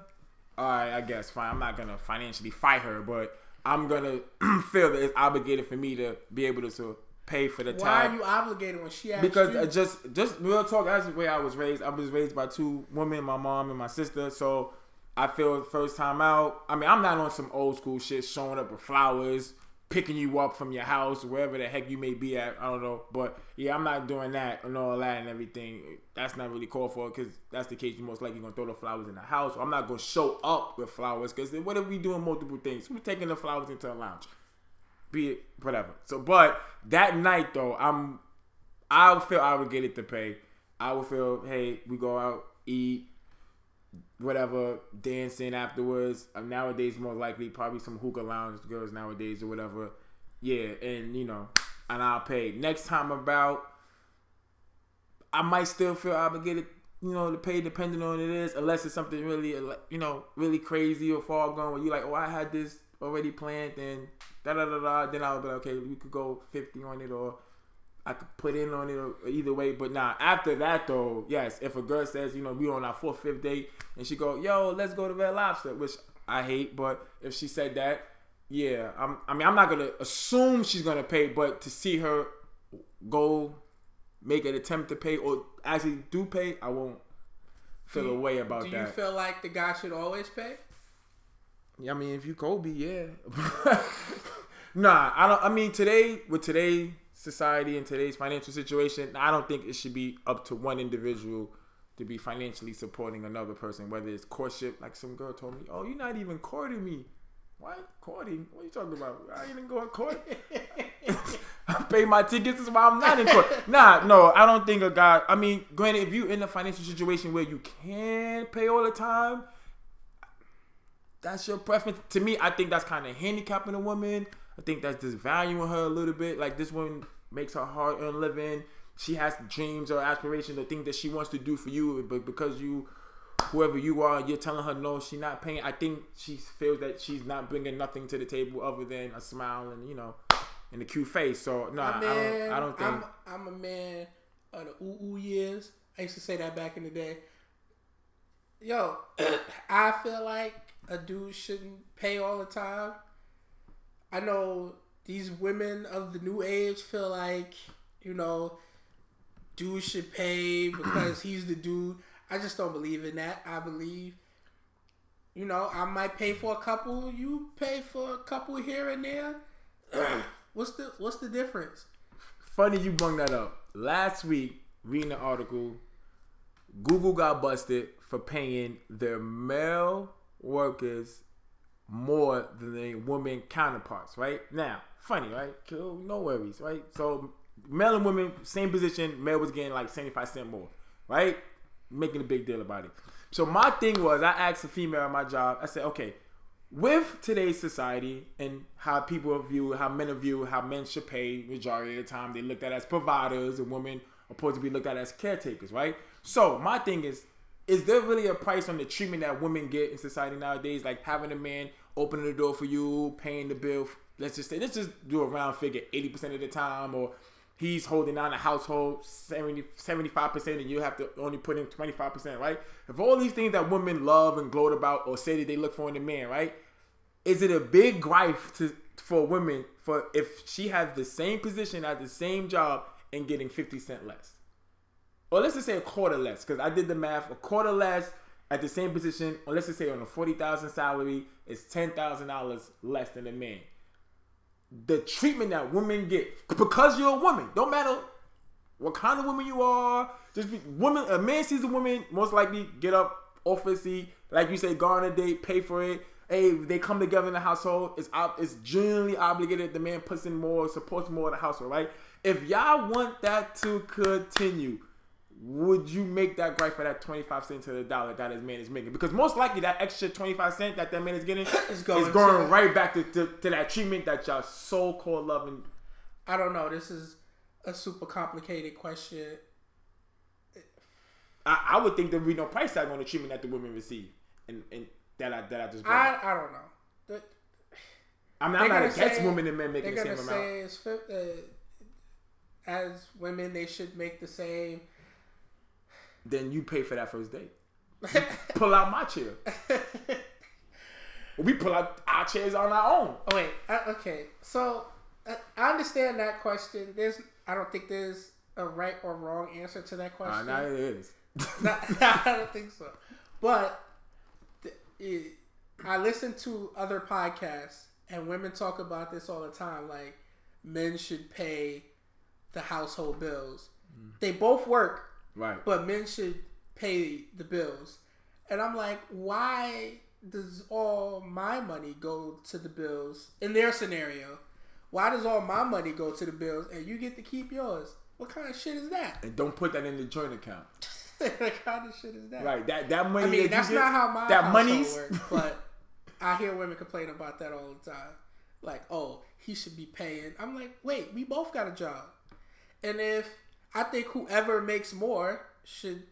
all right, I guess fine. I'm not to financially fight her, but I'm to feel that it's obligated for me to be able to, to pay for the Why time Why are you obligated when she asked because you? Uh, just just real talk that's the way I was raised. I was raised by two women, my mom and my sister. So I feel first time out. I mean, I'm not on some old school shit, showing up with flowers, picking you up from your house, wherever the heck you may be at. I don't know, but yeah, I'm not doing that and all that and everything. That's not really called for because that's the case. You most likely gonna throw the flowers in the house. I'm not gonna show up with flowers because what if we doing multiple things? We're taking the flowers into a lounge be it whatever. So, but that night though, I'm I would feel obligated to pay. I would feel, hey, we go out, eat, whatever, dancing afterwards. Um, nowadays, more likely, probably some hookah lounge girls nowadays or whatever. Yeah, and you know, and I'll pay. Next time about, I might still feel obligated, you know, to pay depending on it is, unless it's something really, you know, really crazy or far gone where you like, oh, I had this already planned, and da da da da. Then I'll be like, okay, we could go fifty on it, or I could put in on it, either way. But nah, after that though, yes, if a girl says, you know, we on our fourth, fifth date, and she go, yo, let's go to Red Lobster, which I hate, but if she said that, yeah, I'm, I mean, I'm not gonna assume she's gonna pay, but to see her go make an attempt to pay or actually do pay, I won't feel Do you- a way about Do that. Do you feel like the guy should always pay? Yeah, I mean, if you Kobe, yeah. nah, I don't. I mean, today with today's society and today's financial situation, I don't think it should be up to one individual to be financially supporting another person. Whether it's courtship, like some girl told me, "Oh, you're not even courting me." What courting? What are you talking about? I ain't even going court. I pay my tickets. is why I'm not in court. Nah, no, I don't think a guy. I mean, granted, if you're in a financial situation where you can pay all the time, that's your preference. To me, I think that's kind of handicapping a woman. I think that's disvaluing her a little bit. Like this woman makes her hard earned living. She has dreams or aspirations or things that she wants to do for you, but because you, whoever you are, you're telling her no, she's not paying. I think she feels that she's not bringing nothing to the table other than a smile and you know, and a cute face. So no, I don't. I don't think. I'm, I'm a man of the ooh ooh years. I used to say that back in the day. Yo, I feel like a dude shouldn't pay all the time. I know these women of the new age feel like, you know, dude should pay because he's the dude. I just don't believe in that. I believe, you know, I might pay for a couple, you pay for a couple here and there. what's the what's the difference? Funny you bring that up. Last week, reading the article, Google got busted for paying their male workers more than their women counterparts, right? Now, funny, right? Cool, no worries, right? So, male and women, same position, male was getting like 75 cents more, right? Making a big deal about it. So, my thing was, I asked a female at my job, I said, okay, with today's society and how people view, how men viewed, how men should pay majority of the time, they looked at as providers and women are supposed to be looked at as caretakers, right? So my thing is, is there really a price on the treatment that women get in society nowadays? Like having a man opening the door for you, paying the bill. Let's just say, let's just do a round figure, 80% of the time, or he's holding down the household 70, 75% and you have to only put in 25%, right? If all these things that women love and gloat about or say that they look for in a man, right? Is it a big gripe to for women for if she has the same position at the same job and getting 50 cent less? Or let's just say a quarter less, because I did the math, a quarter less at the same position, or let's just say on a 40,000 salary, is $10,000 less than a man the treatment that women get because you're a woman. Don't matter what kind of woman you are. Just be woman. A man sees a woman most likely get up off his seat, like you say, go on a date, pay for it. Hey, they come together in the household. It's it's generally obligated. The man puts in more, supports more of the household, right? If y'all want that to continue, would you make that right for that 25 cents to the dollar that his man is making? Because most likely that extra 25 cent that that man is getting is going going, right back to, to, to that treatment that y'all so called loving. I don't know. This is a super complicated question. I, I would think there would be no price tag on the treatment that the women receive. And, and that I that I just I up. I don't know. The- I mean, they're I'm not against women and men making the same amount. say it's uh, as women they should make the same. Then you pay for that first date. Pull out my chair. we pull out our chairs on our own. Oh wait, uh, okay. So uh, I understand that question. There's, I don't think there's a right or wrong answer to that Uh, question. now it is. Not- I don't think so. But th- it, I listen to other podcasts and women talk about this all the time. Like men should pay the household bills. They both work, right. but men should pay the bills. And I'm like, why does all my money go to the bills in their scenario? Why does all my money go to the bills and you get to keep yours? What kind of shit is that? And don't put that in the joint account. what kind of shit is that? Right. That that money. I mean, that that's you get, not how my that money's works, but I hear women complain about that all the time. Like, oh, he should be paying. I'm like, wait, we both got a job, and if I think whoever makes more should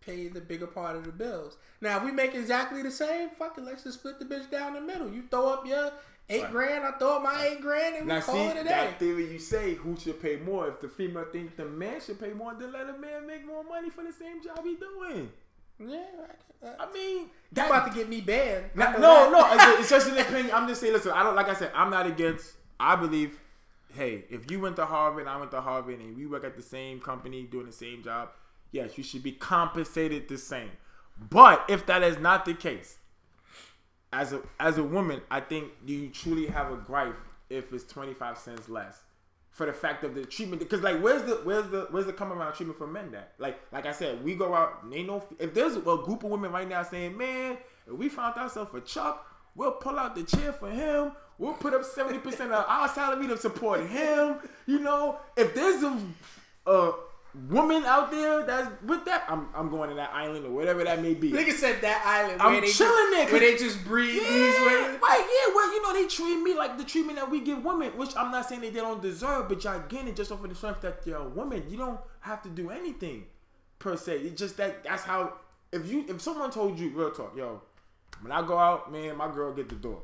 pay the bigger part of the bills. Now, if we make exactly the same, fuck it, let's just split the bitch down the middle. You throw up your eight Right. grand, I throw up my eight grand, and we call see it a day. that theory you say who should pay more? If the female thinks the man should pay more, then let a man make more money for the same job he doing. Yeah, I, mean, that's about to get me banned. Know no, that. no, it's, it's just an opinion. I'm just saying. Listen, I don't like I said. I'm not against. I believe. Hey, if you went to Harvard, I went to Harvard, and we work at the same company doing the same job, yes, you should be compensated the same. But if that is not the case, as a as a woman, I think you truly have a gripe if it's 25 cents less for the fact of the treatment. Because like, where's the where's the where's the come around treatment for men? That like like I said, we go out. Ain't no if there's a group of women right now saying, man, if we found ourselves a Chuck, we'll pull out the chair for him. We'll put up 70 percent of our salary to support him. You know, if there's a a woman out there that's with that, I'm I'm going to that island or whatever that may be. Nigga said that island I'm chilling just, there where they just breathe Yeah, right, yeah, well, you know, they treat me like the treatment that we give women, which I'm not saying that they don't deserve, but y'all getting it just off of the strength that you're a woman. You don't have to do anything per se. It's just that that's how if you if someone told you real talk, yo, when I go out, man, my girl get the door.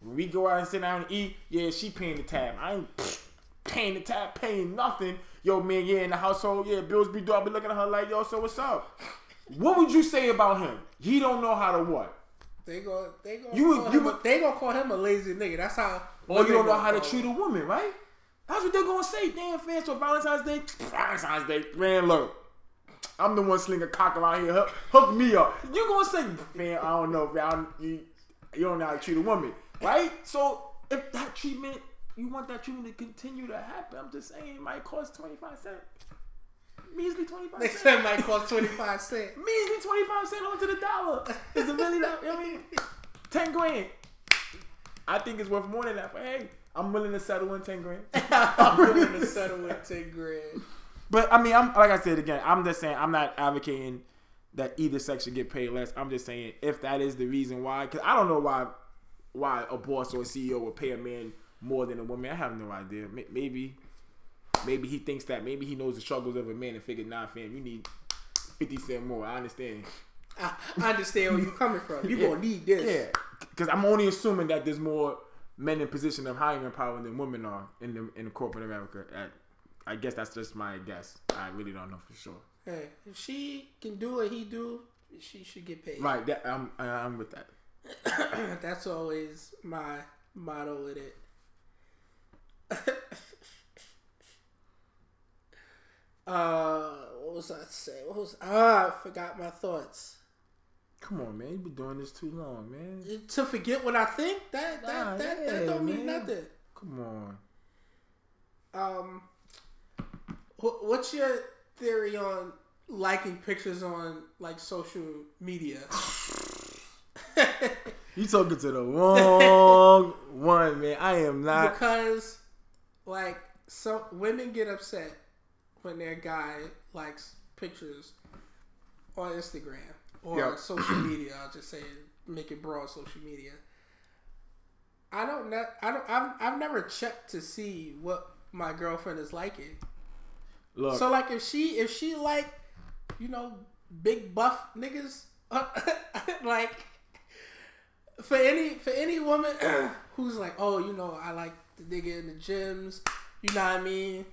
When we go out and sit down and eat, yeah, she paying the tab. I ain't paying the tab, paying nothing. Yo, man, yeah, in the household, yeah, bills be due. I be looking at her like, yo, so what's up? What would you say about him? He don't know how to what? They go, they go, You would- you him a- they gonna call him a lazy nigga. That's how. Or you don't know how to treat a woman, right? That's what they're gonna say. Damn, fans. So Valentine's Day, Valentine's Day, man. Look, I'm the one slinging cock around here. Hook, hook me up. You gonna say, man? I don't know, man. I don't- You, you don't know how to treat a woman, right? So if that treatment, you want that treatment to continue to happen, I'm just saying it might cost 25 cents. Measly 25 They cents. said it might cost twenty five cent. Measly 25 cents onto the dollar. Is it really that? I mean, 10 grand. I think it's worth more than that. But hey, I'm willing to settle in 10 grand. I'm willing to settle with ten grand. But I mean, I'm like I said again. I'm just saying I'm not advocating that either sex should get paid less. I'm just saying if that is the reason why, because I don't know why why a boss or a CEO would pay a man more than a woman. I have no idea. Maybe maybe he thinks that. Maybe he knows the struggles of a man and figured, nah, fam, you need fifty cent more. I understand. I, I understand where you're coming from. You Yeah. gonna need this. Yeah, because I'm only assuming that there's more men in position of hiring power than women are in the in the corporate America. I, I guess that's just my guess. I really don't know for sure. Hey, if she can do what he do, she should get paid. Right, that, I'm I'm with that. That's always my motto with it. uh, what was I saying? What was ah? I forgot my thoughts. Come on, man, you've been doing this too long, man. To forget what I think that that Nah, that, yeah, that don't mean man. nothing. Come on. Um, Wh- What's your theory on liking pictures on like social media? You talking to the wrong one, man. I am not. because like some women get upset when their guy likes pictures on Instagram or Yep. social media. I'll just say make it broad social media. I don't know. I don't. I've, I've never checked to see what my girlfriend is liking. Look, So like if she if she like you know big buff niggas like for any for any woman who's like oh you know I like the nigga in the gyms you know what I mean?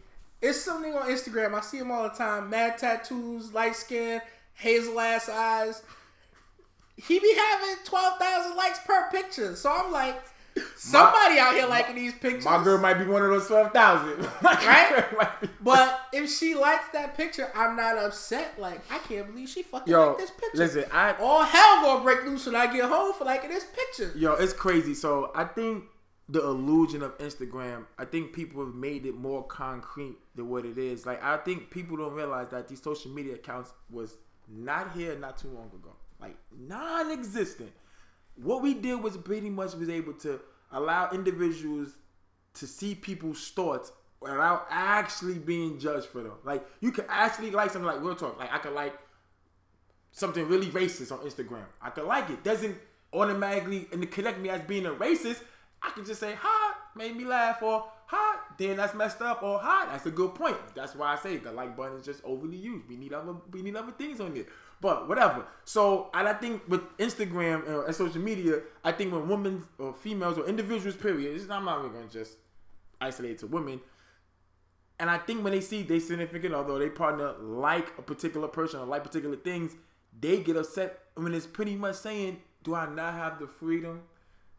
It's something on Instagram I see him all the time mad tattoos light skin hazel ass eyes. He be having twelve thousand likes per picture so I'm like somebody out here liking these pictures my girl might be one of those twelve thousand, Right? But if she likes that picture, I'm not upset. Like, I can't believe she fucking Yo, liked this picture. listen, I All hell gonna break loose when I get home for liking this picture. Yo, it's crazy. So I think the illusion of Instagram, I think people have made it more concrete than what it is. Like I think people don't realize that these social media accounts was not here not too long ago. Like non-existent. What we did was pretty much was able to allow individuals to see people's thoughts without actually being judged for them. Like you could actually like something like real talk. Like I could like something really racist on Instagram. I could like it. Doesn't automatically and connect me as being a racist. I could just say ha, made me laugh, or ha, then that's messed up, or ha, that's a good point. That's why I say the like button is just overly used. We need other we need other things on it. But whatever. So and I think with Instagram uh, and social media, I think when women or females or individuals, period, it's, I'm not even gonna just isolate to women. And I think when they see their significant other their partner like a particular person or like particular things, they get upset when it's pretty much saying, Do I not have the freedom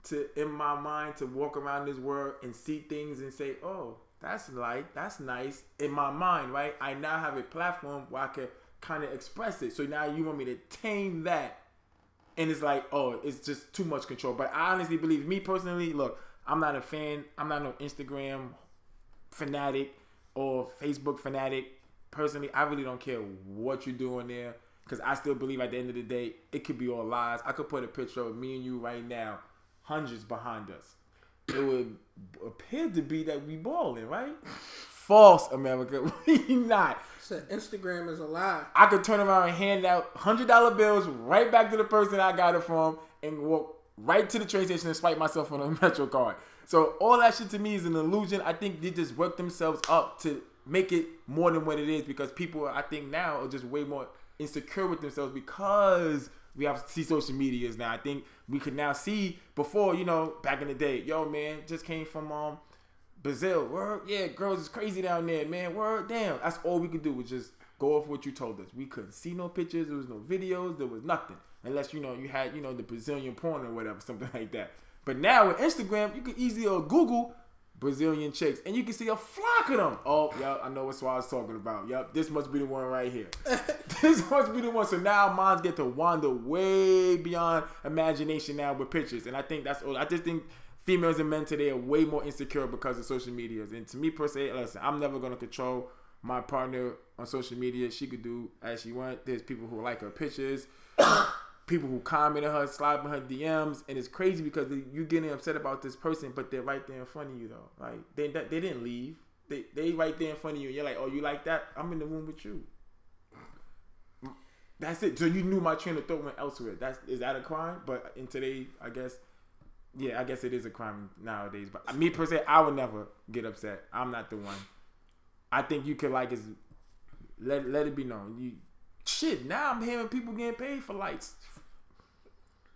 to in my mind to walk around this world and see things and say, Oh, that's like that's nice in my mind, right? I now have a platform where I can kind of express it. So now you want me to tame that and it's like, oh, it's just too much control. But I honestly believe, me personally, look, I'm not a fan. I'm not no Instagram fanatic or Facebook fanatic. Personally, I really don't care what you're doing there because I still believe at the end of the day, it could be all lies. I could put a picture of me and you right now, hundreds behind us. It would appear to be that we balling, right? False, America. We not. Said Instagram is a lie. I could turn around and hand out hundred dollar bills right back to the person I got it from and walk right to the train station and swipe myself on a Metro card. So all that shit to me is an illusion. I think they just work themselves up to make it more than what it is because people I think now are just way more insecure with themselves because we have to see social medias now. I think we could now see before, you know, back in the day, yo man, just came from um Brazil. Word, yeah, girls is crazy down there, man. Word, damn. That's all we could do was just go off what you told us. We couldn't see no pictures. There was no videos. There was nothing. Unless, you know, you had, you know, the Brazilian porn or whatever, something like that. But now with Instagram, you can easily uh, Google Brazilian chicks and you can see a flock of them. Oh, yep, I know what I was talking about. Yep, this must be the one right here. this must be the one. So now minds get to wander way beyond imagination now with pictures. And I think that's all. I just think females and men today are way more insecure because of social medias. And to me per se, listen, I'm never gonna control my partner on social media. She could do as she want. There's people who like her pictures, people who comment on her, slide in her DMs, and it's crazy because you're getting upset about this person, but they're right there in front of you though. Like they they didn't leave. They they right there in front of you. And you're like, oh, you like that? I'm in the room with you. That's it. So you knew my train of thought went elsewhere. That's is that a crime? But in today, I guess, yeah, I guess it is a crime nowadays. But uh, me per se, I would never get upset. I'm not the one. I think you could like is let let it be known. You shit. Now I'm hearing people getting paid for likes.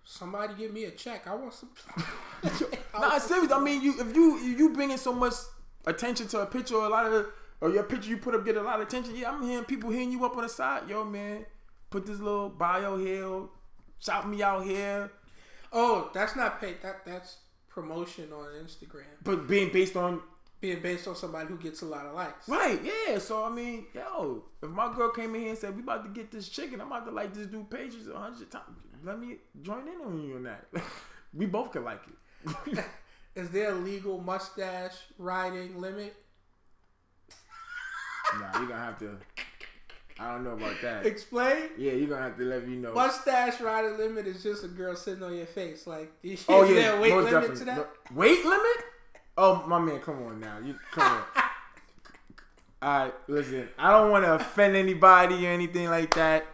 Somebody give me a check. I want some. Nah, serious. I mean, you if you if you bringing so much attention to a picture or a lot of or your picture you put up get a lot of attention. Yeah, I'm hearing people hitting you up on the side. Yo, man, put this little bio here. Shout me out here. Oh, that's not paid. That that's promotion on Instagram. But being based on Being based on somebody who gets a lot of likes. right, yeah. So I mean, yo, if my girl came in here and said we about to get this chicken, I'm about to like this dude pages a hundred times. Let me join in on you on that. we both could like it. Is there a legal mustache riding limit? nah, you're gonna have to. I don't know about that. Explain. Yeah, you're gonna have to let me know. Mustache rider limit is just a girl sitting on your face. Like, is oh yeah, there a weight limit definitely. to that? No- weight limit? Oh my man, come on now. You come on. All right, listen. I don't want to offend anybody or anything like that.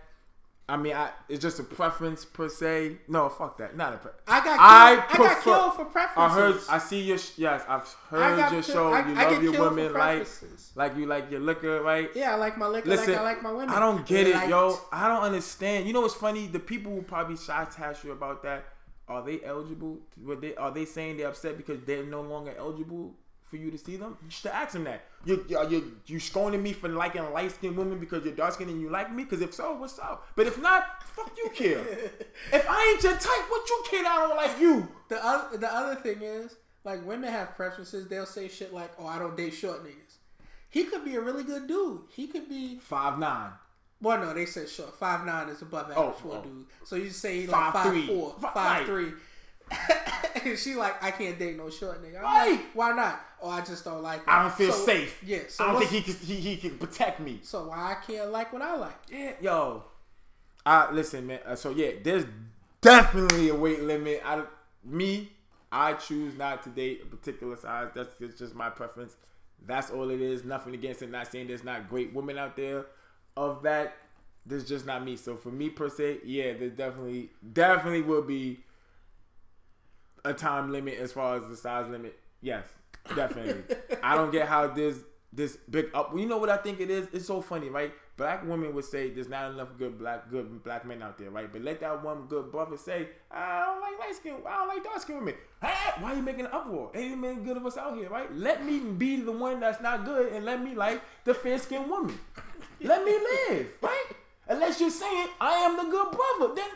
I mean, I, it's just a preference per se. No, fuck that. Not a pre- I got killed, I I, got killed for preferences. I heard. I see your. sh- Yes, I've heard your ki- show. I- you love your women like like you like your liquor, right? Yeah, I like my liquor Listen, like I like my women. I don't get it, yo. I don't understand. You know what's funny? The people who probably shot task you about that, are they eligible? Were they are they saying they're upset because they're no longer eligible for you to see them? You should ask them that. You you you, scorning me for liking light skinned women because you're dark skinned and you like me? Because if so, what's up? But if not, fuck you, care. if I ain't your type, what you care? I don't like you. The other the other thing is, like women have preferences. They'll say shit like, "Oh, I don't date short niggas." He could be a really good dude. He could be. Five nine. Well, no, they said short. Five nine is above oh, average Oh, for a oh. dude. So you say like five three. four, five right. three. and she like, I can't date no short nigga. I'm Right. like, Why not? Oh, I just don't like. Him. I don't feel So- safe. Yeah. So I don't think he can he, he can protect me. So why I can't like what I like? Yeah, yo. I listen, man. Uh, so yeah, there's definitely a weight limit. I me, I choose not to date a particular size. That's it's just my preference. That's all it is. Nothing against it. Not saying there's not great women out there of that. There's just not me. So for me per se, yeah, there definitely definitely will be a time limit as far as the size limit. Yes, definitely. I don't get how there's this big up. You know what I think it is? It's so funny, right? Black women would say there's not enough good black good black men out there, right? But let that one good brother say, I don't like light skin, I don't like dark skin women. Hey, why are you making an uproar? Ain't many good of us out here, right? Let me be the one that's not good and let me like the fair skinned woman. Let me live, right? Unless you're saying I am the good brother, then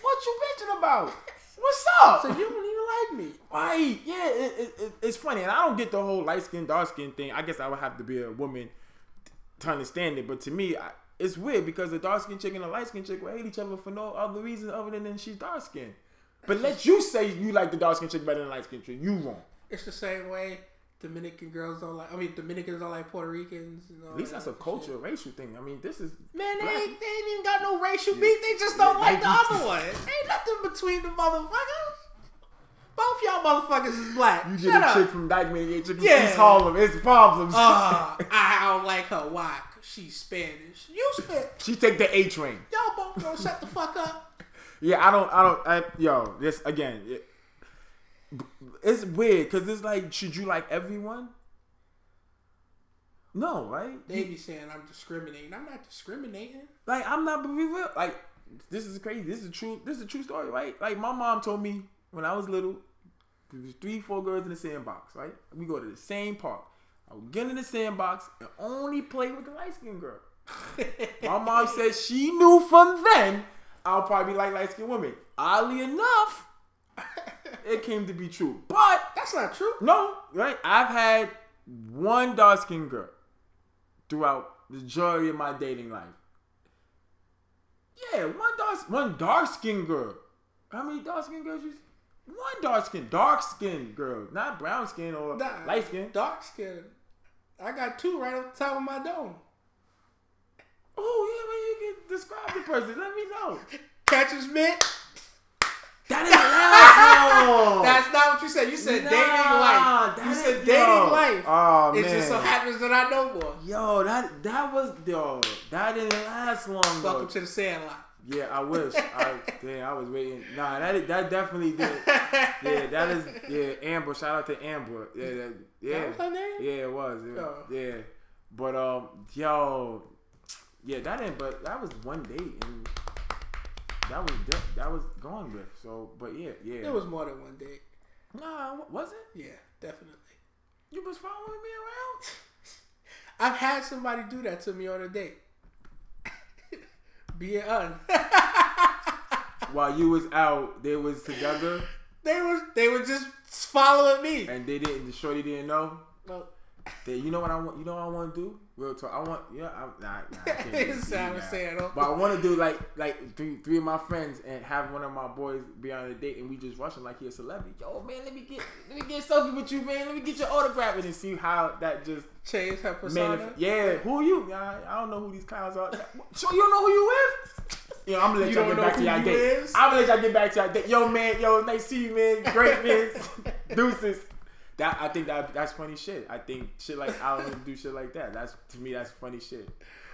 what you bitching about? What's up? So you don't even like me. Right. Yeah, it, it, it, it's funny. And I don't get the whole light skin, dark skin thing. I guess I would have to be a woman to understand it. But to me, I, it's weird because a dark skin chick and a light skin chick will hate each other for no other reason other than than she's dark skinned. But let you say you like the dark skin chick better than the light skin chick. You wrong. It's the same way Dominican girls don't like. I mean, Dominicans don't like Puerto Ricans. At least that that's a cultural, racial thing. I mean, this is. Man, they black- ain't, they ain't even got no racial beef. They just don't Yeah, like the other one. Ain't nothing between the motherfuckers. Both y'all motherfuckers is black. You get a chick from Dyckman, you chick from Yeah. East Harlem. It's problems. Uh, I don't like her. Why? she's Spanish. You Spanish. she take the A train. Y'all both gonna shut the fuck up. Yeah, I don't, I don't, I, yo, this again, it, it's weird because it's like, should you like everyone? No, right? They be saying I'm discriminating. I'm not discriminating. Like, I'm not, but we real. Like, this is crazy. This is a true. This is a true story, right? Like, my mom told me when I was little, there was three, four girls in the sandbox, right? We go to the same park. I would get in the sandbox and only play with the light skinned girl. My mom said she knew from then I'll probably like light skinned women. Oddly enough, it came to be true. But That's not true. no, right? I've had one dark skinned girl throughout the majority of my dating life. Yeah, one dark one dark skinned girl. How many dark skinned girls you one dark skin, dark skinned girl, not brown skin or Nah, light skin. Dark skin. I got two right on top of my dome. Oh yeah, man, you can describe the person. Let me know. Catcher's mitt. That is last. That's not what you said. You said Nah, dating life. You that said dating yo. life. Oh it man. just so happens that I know more. Yo, that that was yo, that didn't last long though. Welcome to the Sandlot. Yeah, I wish. I damn, I was waiting. Nah, that that definitely did. Yeah, that is yeah. Amber, shout out to Amber. Yeah, that, yeah, That was her name? yeah, it was. Yeah, Oh. yeah. But um, yo, yeah, that didn't. But that was one date, and that was that was gone with. So, but yeah, yeah. It was more than one date. nah, was it? Yeah, definitely. You was following me around? I've had somebody do that to me on a date. Be it un. While you was out, they was together, they was they were just following me. and they didn't. The shorty didn't know. Well, That you know what I want. You know what I want to do. Real talk. I want yeah. I'm nah I can't do It's that. I'm saying. But I want to do like like three three of my friends and have one of my boys be on a date and we just rush him like he a celebrity. Yo man, let me get let me get selfie with you, man. Let me get your autograph and see how that just Change her persona. man. Yeah, who are you? I, I don't know who these clowns are. So you don't know who you with? Yo, I'm gonna let You y'all get back to y'all date. I'm gonna let y'all get back to y'all date. Yo man, yo, nice to see you, man. Great man. Deuces. That I think that that's funny shit. I think shit like I don't do shit like that. That's to me that's funny shit.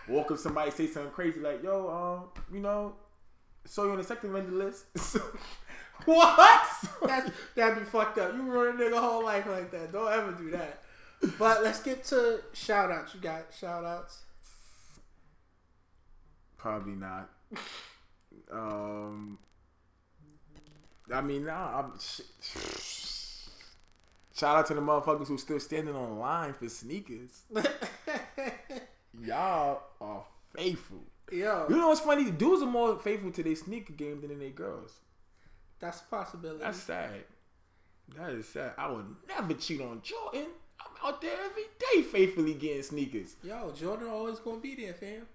Walk up somebody say something crazy like, yo, um, you know, saw you on the second vendor list. What? That that'd be fucked up. You ruin a nigga whole life like that. Don't ever do that. But let's get to shout outs. You got shout outs? Probably not. Um, I mean, nah. I'm, sh- shout out to the motherfuckers who still standing on line for sneakers. Y'all are faithful. Yeah. You know what's funny? Dudes are more faithful to their sneaker game than they girls. that's a possibility. That's sad. That is sad. I would never cheat on Jordan. I'm out there every day faithfully getting sneakers. Yo, Jordan always gonna be there, fam.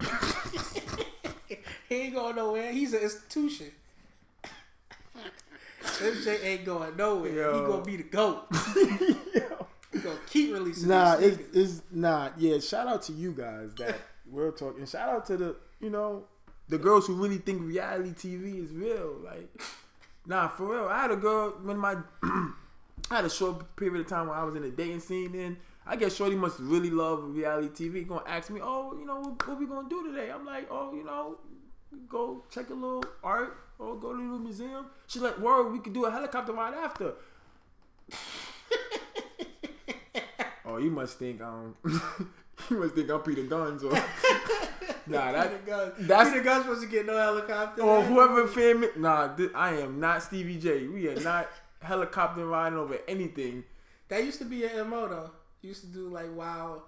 he ain't going nowhere. He's an institution. MJ ain't going nowhere. Yo. He gonna be the goat. He gonna keep releasing. Nah, it's, it's nah. Yeah, shout out to you guys that we're talking. Shout out to the you know the girls who really think reality TV is real. Like, nah, for real. I had a girl when my I had a short period of time when I was in the dating scene. Then I guess Shorty must really love reality TV. Gonna ask me, oh, you know, what, what we gonna do today? I'm like, oh, you know, go check a little art or go to the museum. She's like, word, we could do a helicopter ride after. Oh, you must think um, you must think I'm Peter Gunz or nah that Peter Gunz. that's- Peter Gunz's supposed to get no helicopter. or whoever me. Nah, th- I am not Stevie J. We are not helicopter riding over anything. That used to be your MO though. You used to do like wild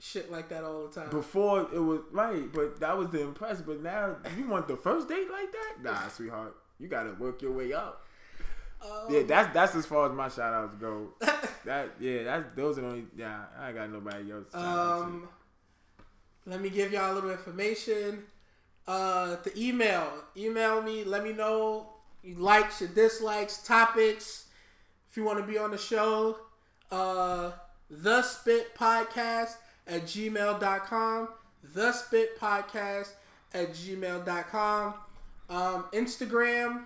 shit like that all the time. Before it was right, but that was the impress. But now you want the first date like that? Nah, sweetheart, you gotta work your way up. Um, Yeah, that's that's as far as my shout outs go. That yeah, that's those are the only yeah. I ain't got nobody else. to shout out to. Um, let me give y'all a little information. Uh, the email, email me. Let me know your likes, your dislikes, topics. If you want to be on the show, uh, the Spit Podcast at gmail.com. The Spit Podcast at gmail.com. Um, Instagram,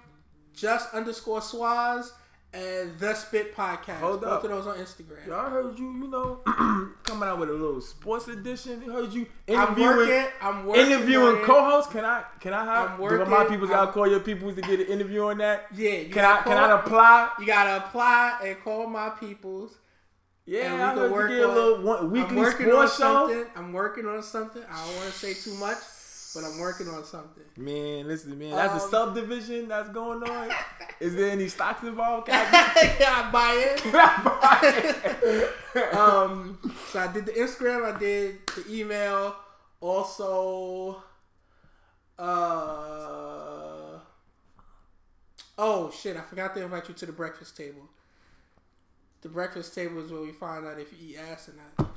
just underscore swaz and the Spit Podcast. Hold Both up. of those on Instagram. I heard you, you know, coming out with a little sports edition. I heard you I'm interviewing, working. I'm working. interviewing co-hosts. Can I, can I have? I'm do working. my people gotta I'm- call your people to get an interview on that? Yeah, you Can I, gotta can I apply? You gotta apply and call my peoples. Yeah, And we I can heard work you get a on- little one, I'm weekly working on sports show. something. I'm working on something. I don't want to say too much, but I'm working on something. Man, listen, man, that's a Um, subdivision that's going on. Is there any stocks involved? Can I, yeah, I buy can I buy it? it. Um, so I did the Instagram. I did the email. Also, uh, oh shit! I forgot to invite you to the breakfast table. The breakfast table is where we find out if you eat ass or not.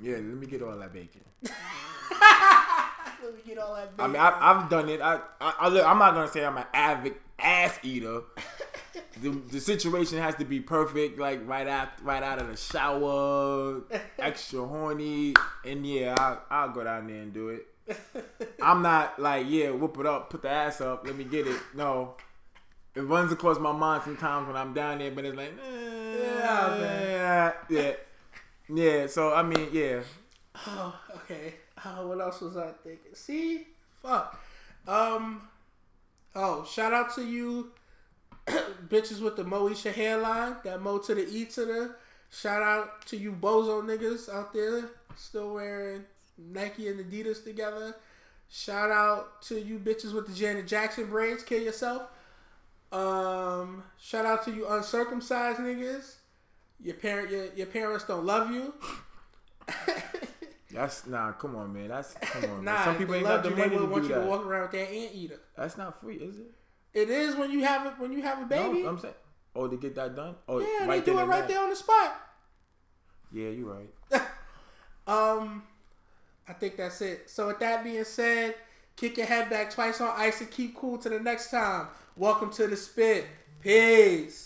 yeah, let me get all that bacon. Let me get all that. I mean, bacon I, out. I've done it. I, I, I look, I'm not gonna say I'm an avid ass eater. the, the situation has to be perfect, like right out, right out of the shower, extra horny, and yeah, I'll, I'll go down there and do it. I'm not like, yeah, whoop it up, put the ass up, let me get it. No, it runs across my mind sometimes when I'm down there, but it's like, Yeah, yeah, yeah. So I mean, yeah, Oh, okay. Uh, what else was I thinking? See, fuck. Um. Oh, shout out to you, bitches with the Moesha hairline. That Mo to the E to the. Shout out to you bozo niggas out there still wearing Nike and Adidas together. Shout out to you bitches with the Janet Jackson braids. Kill yourself. Um. Shout out to you uncircumcised niggas. Your parent, your, your parents don't love you. that's nah. Come on, man. That's come on. man. Some people ain't got the you. They money to want do you that. to walk around with that anteater. That's not free, is it? It is when you have it when you have a baby. No, I'm saying. Oh, to get that done? Oh, yeah, right they do it right there. there on the spot. Yeah, you're right. Um, I think that's it. So with that being said, kick your head back twice on ice and keep cool to the next time. Welcome to the spit. Peace.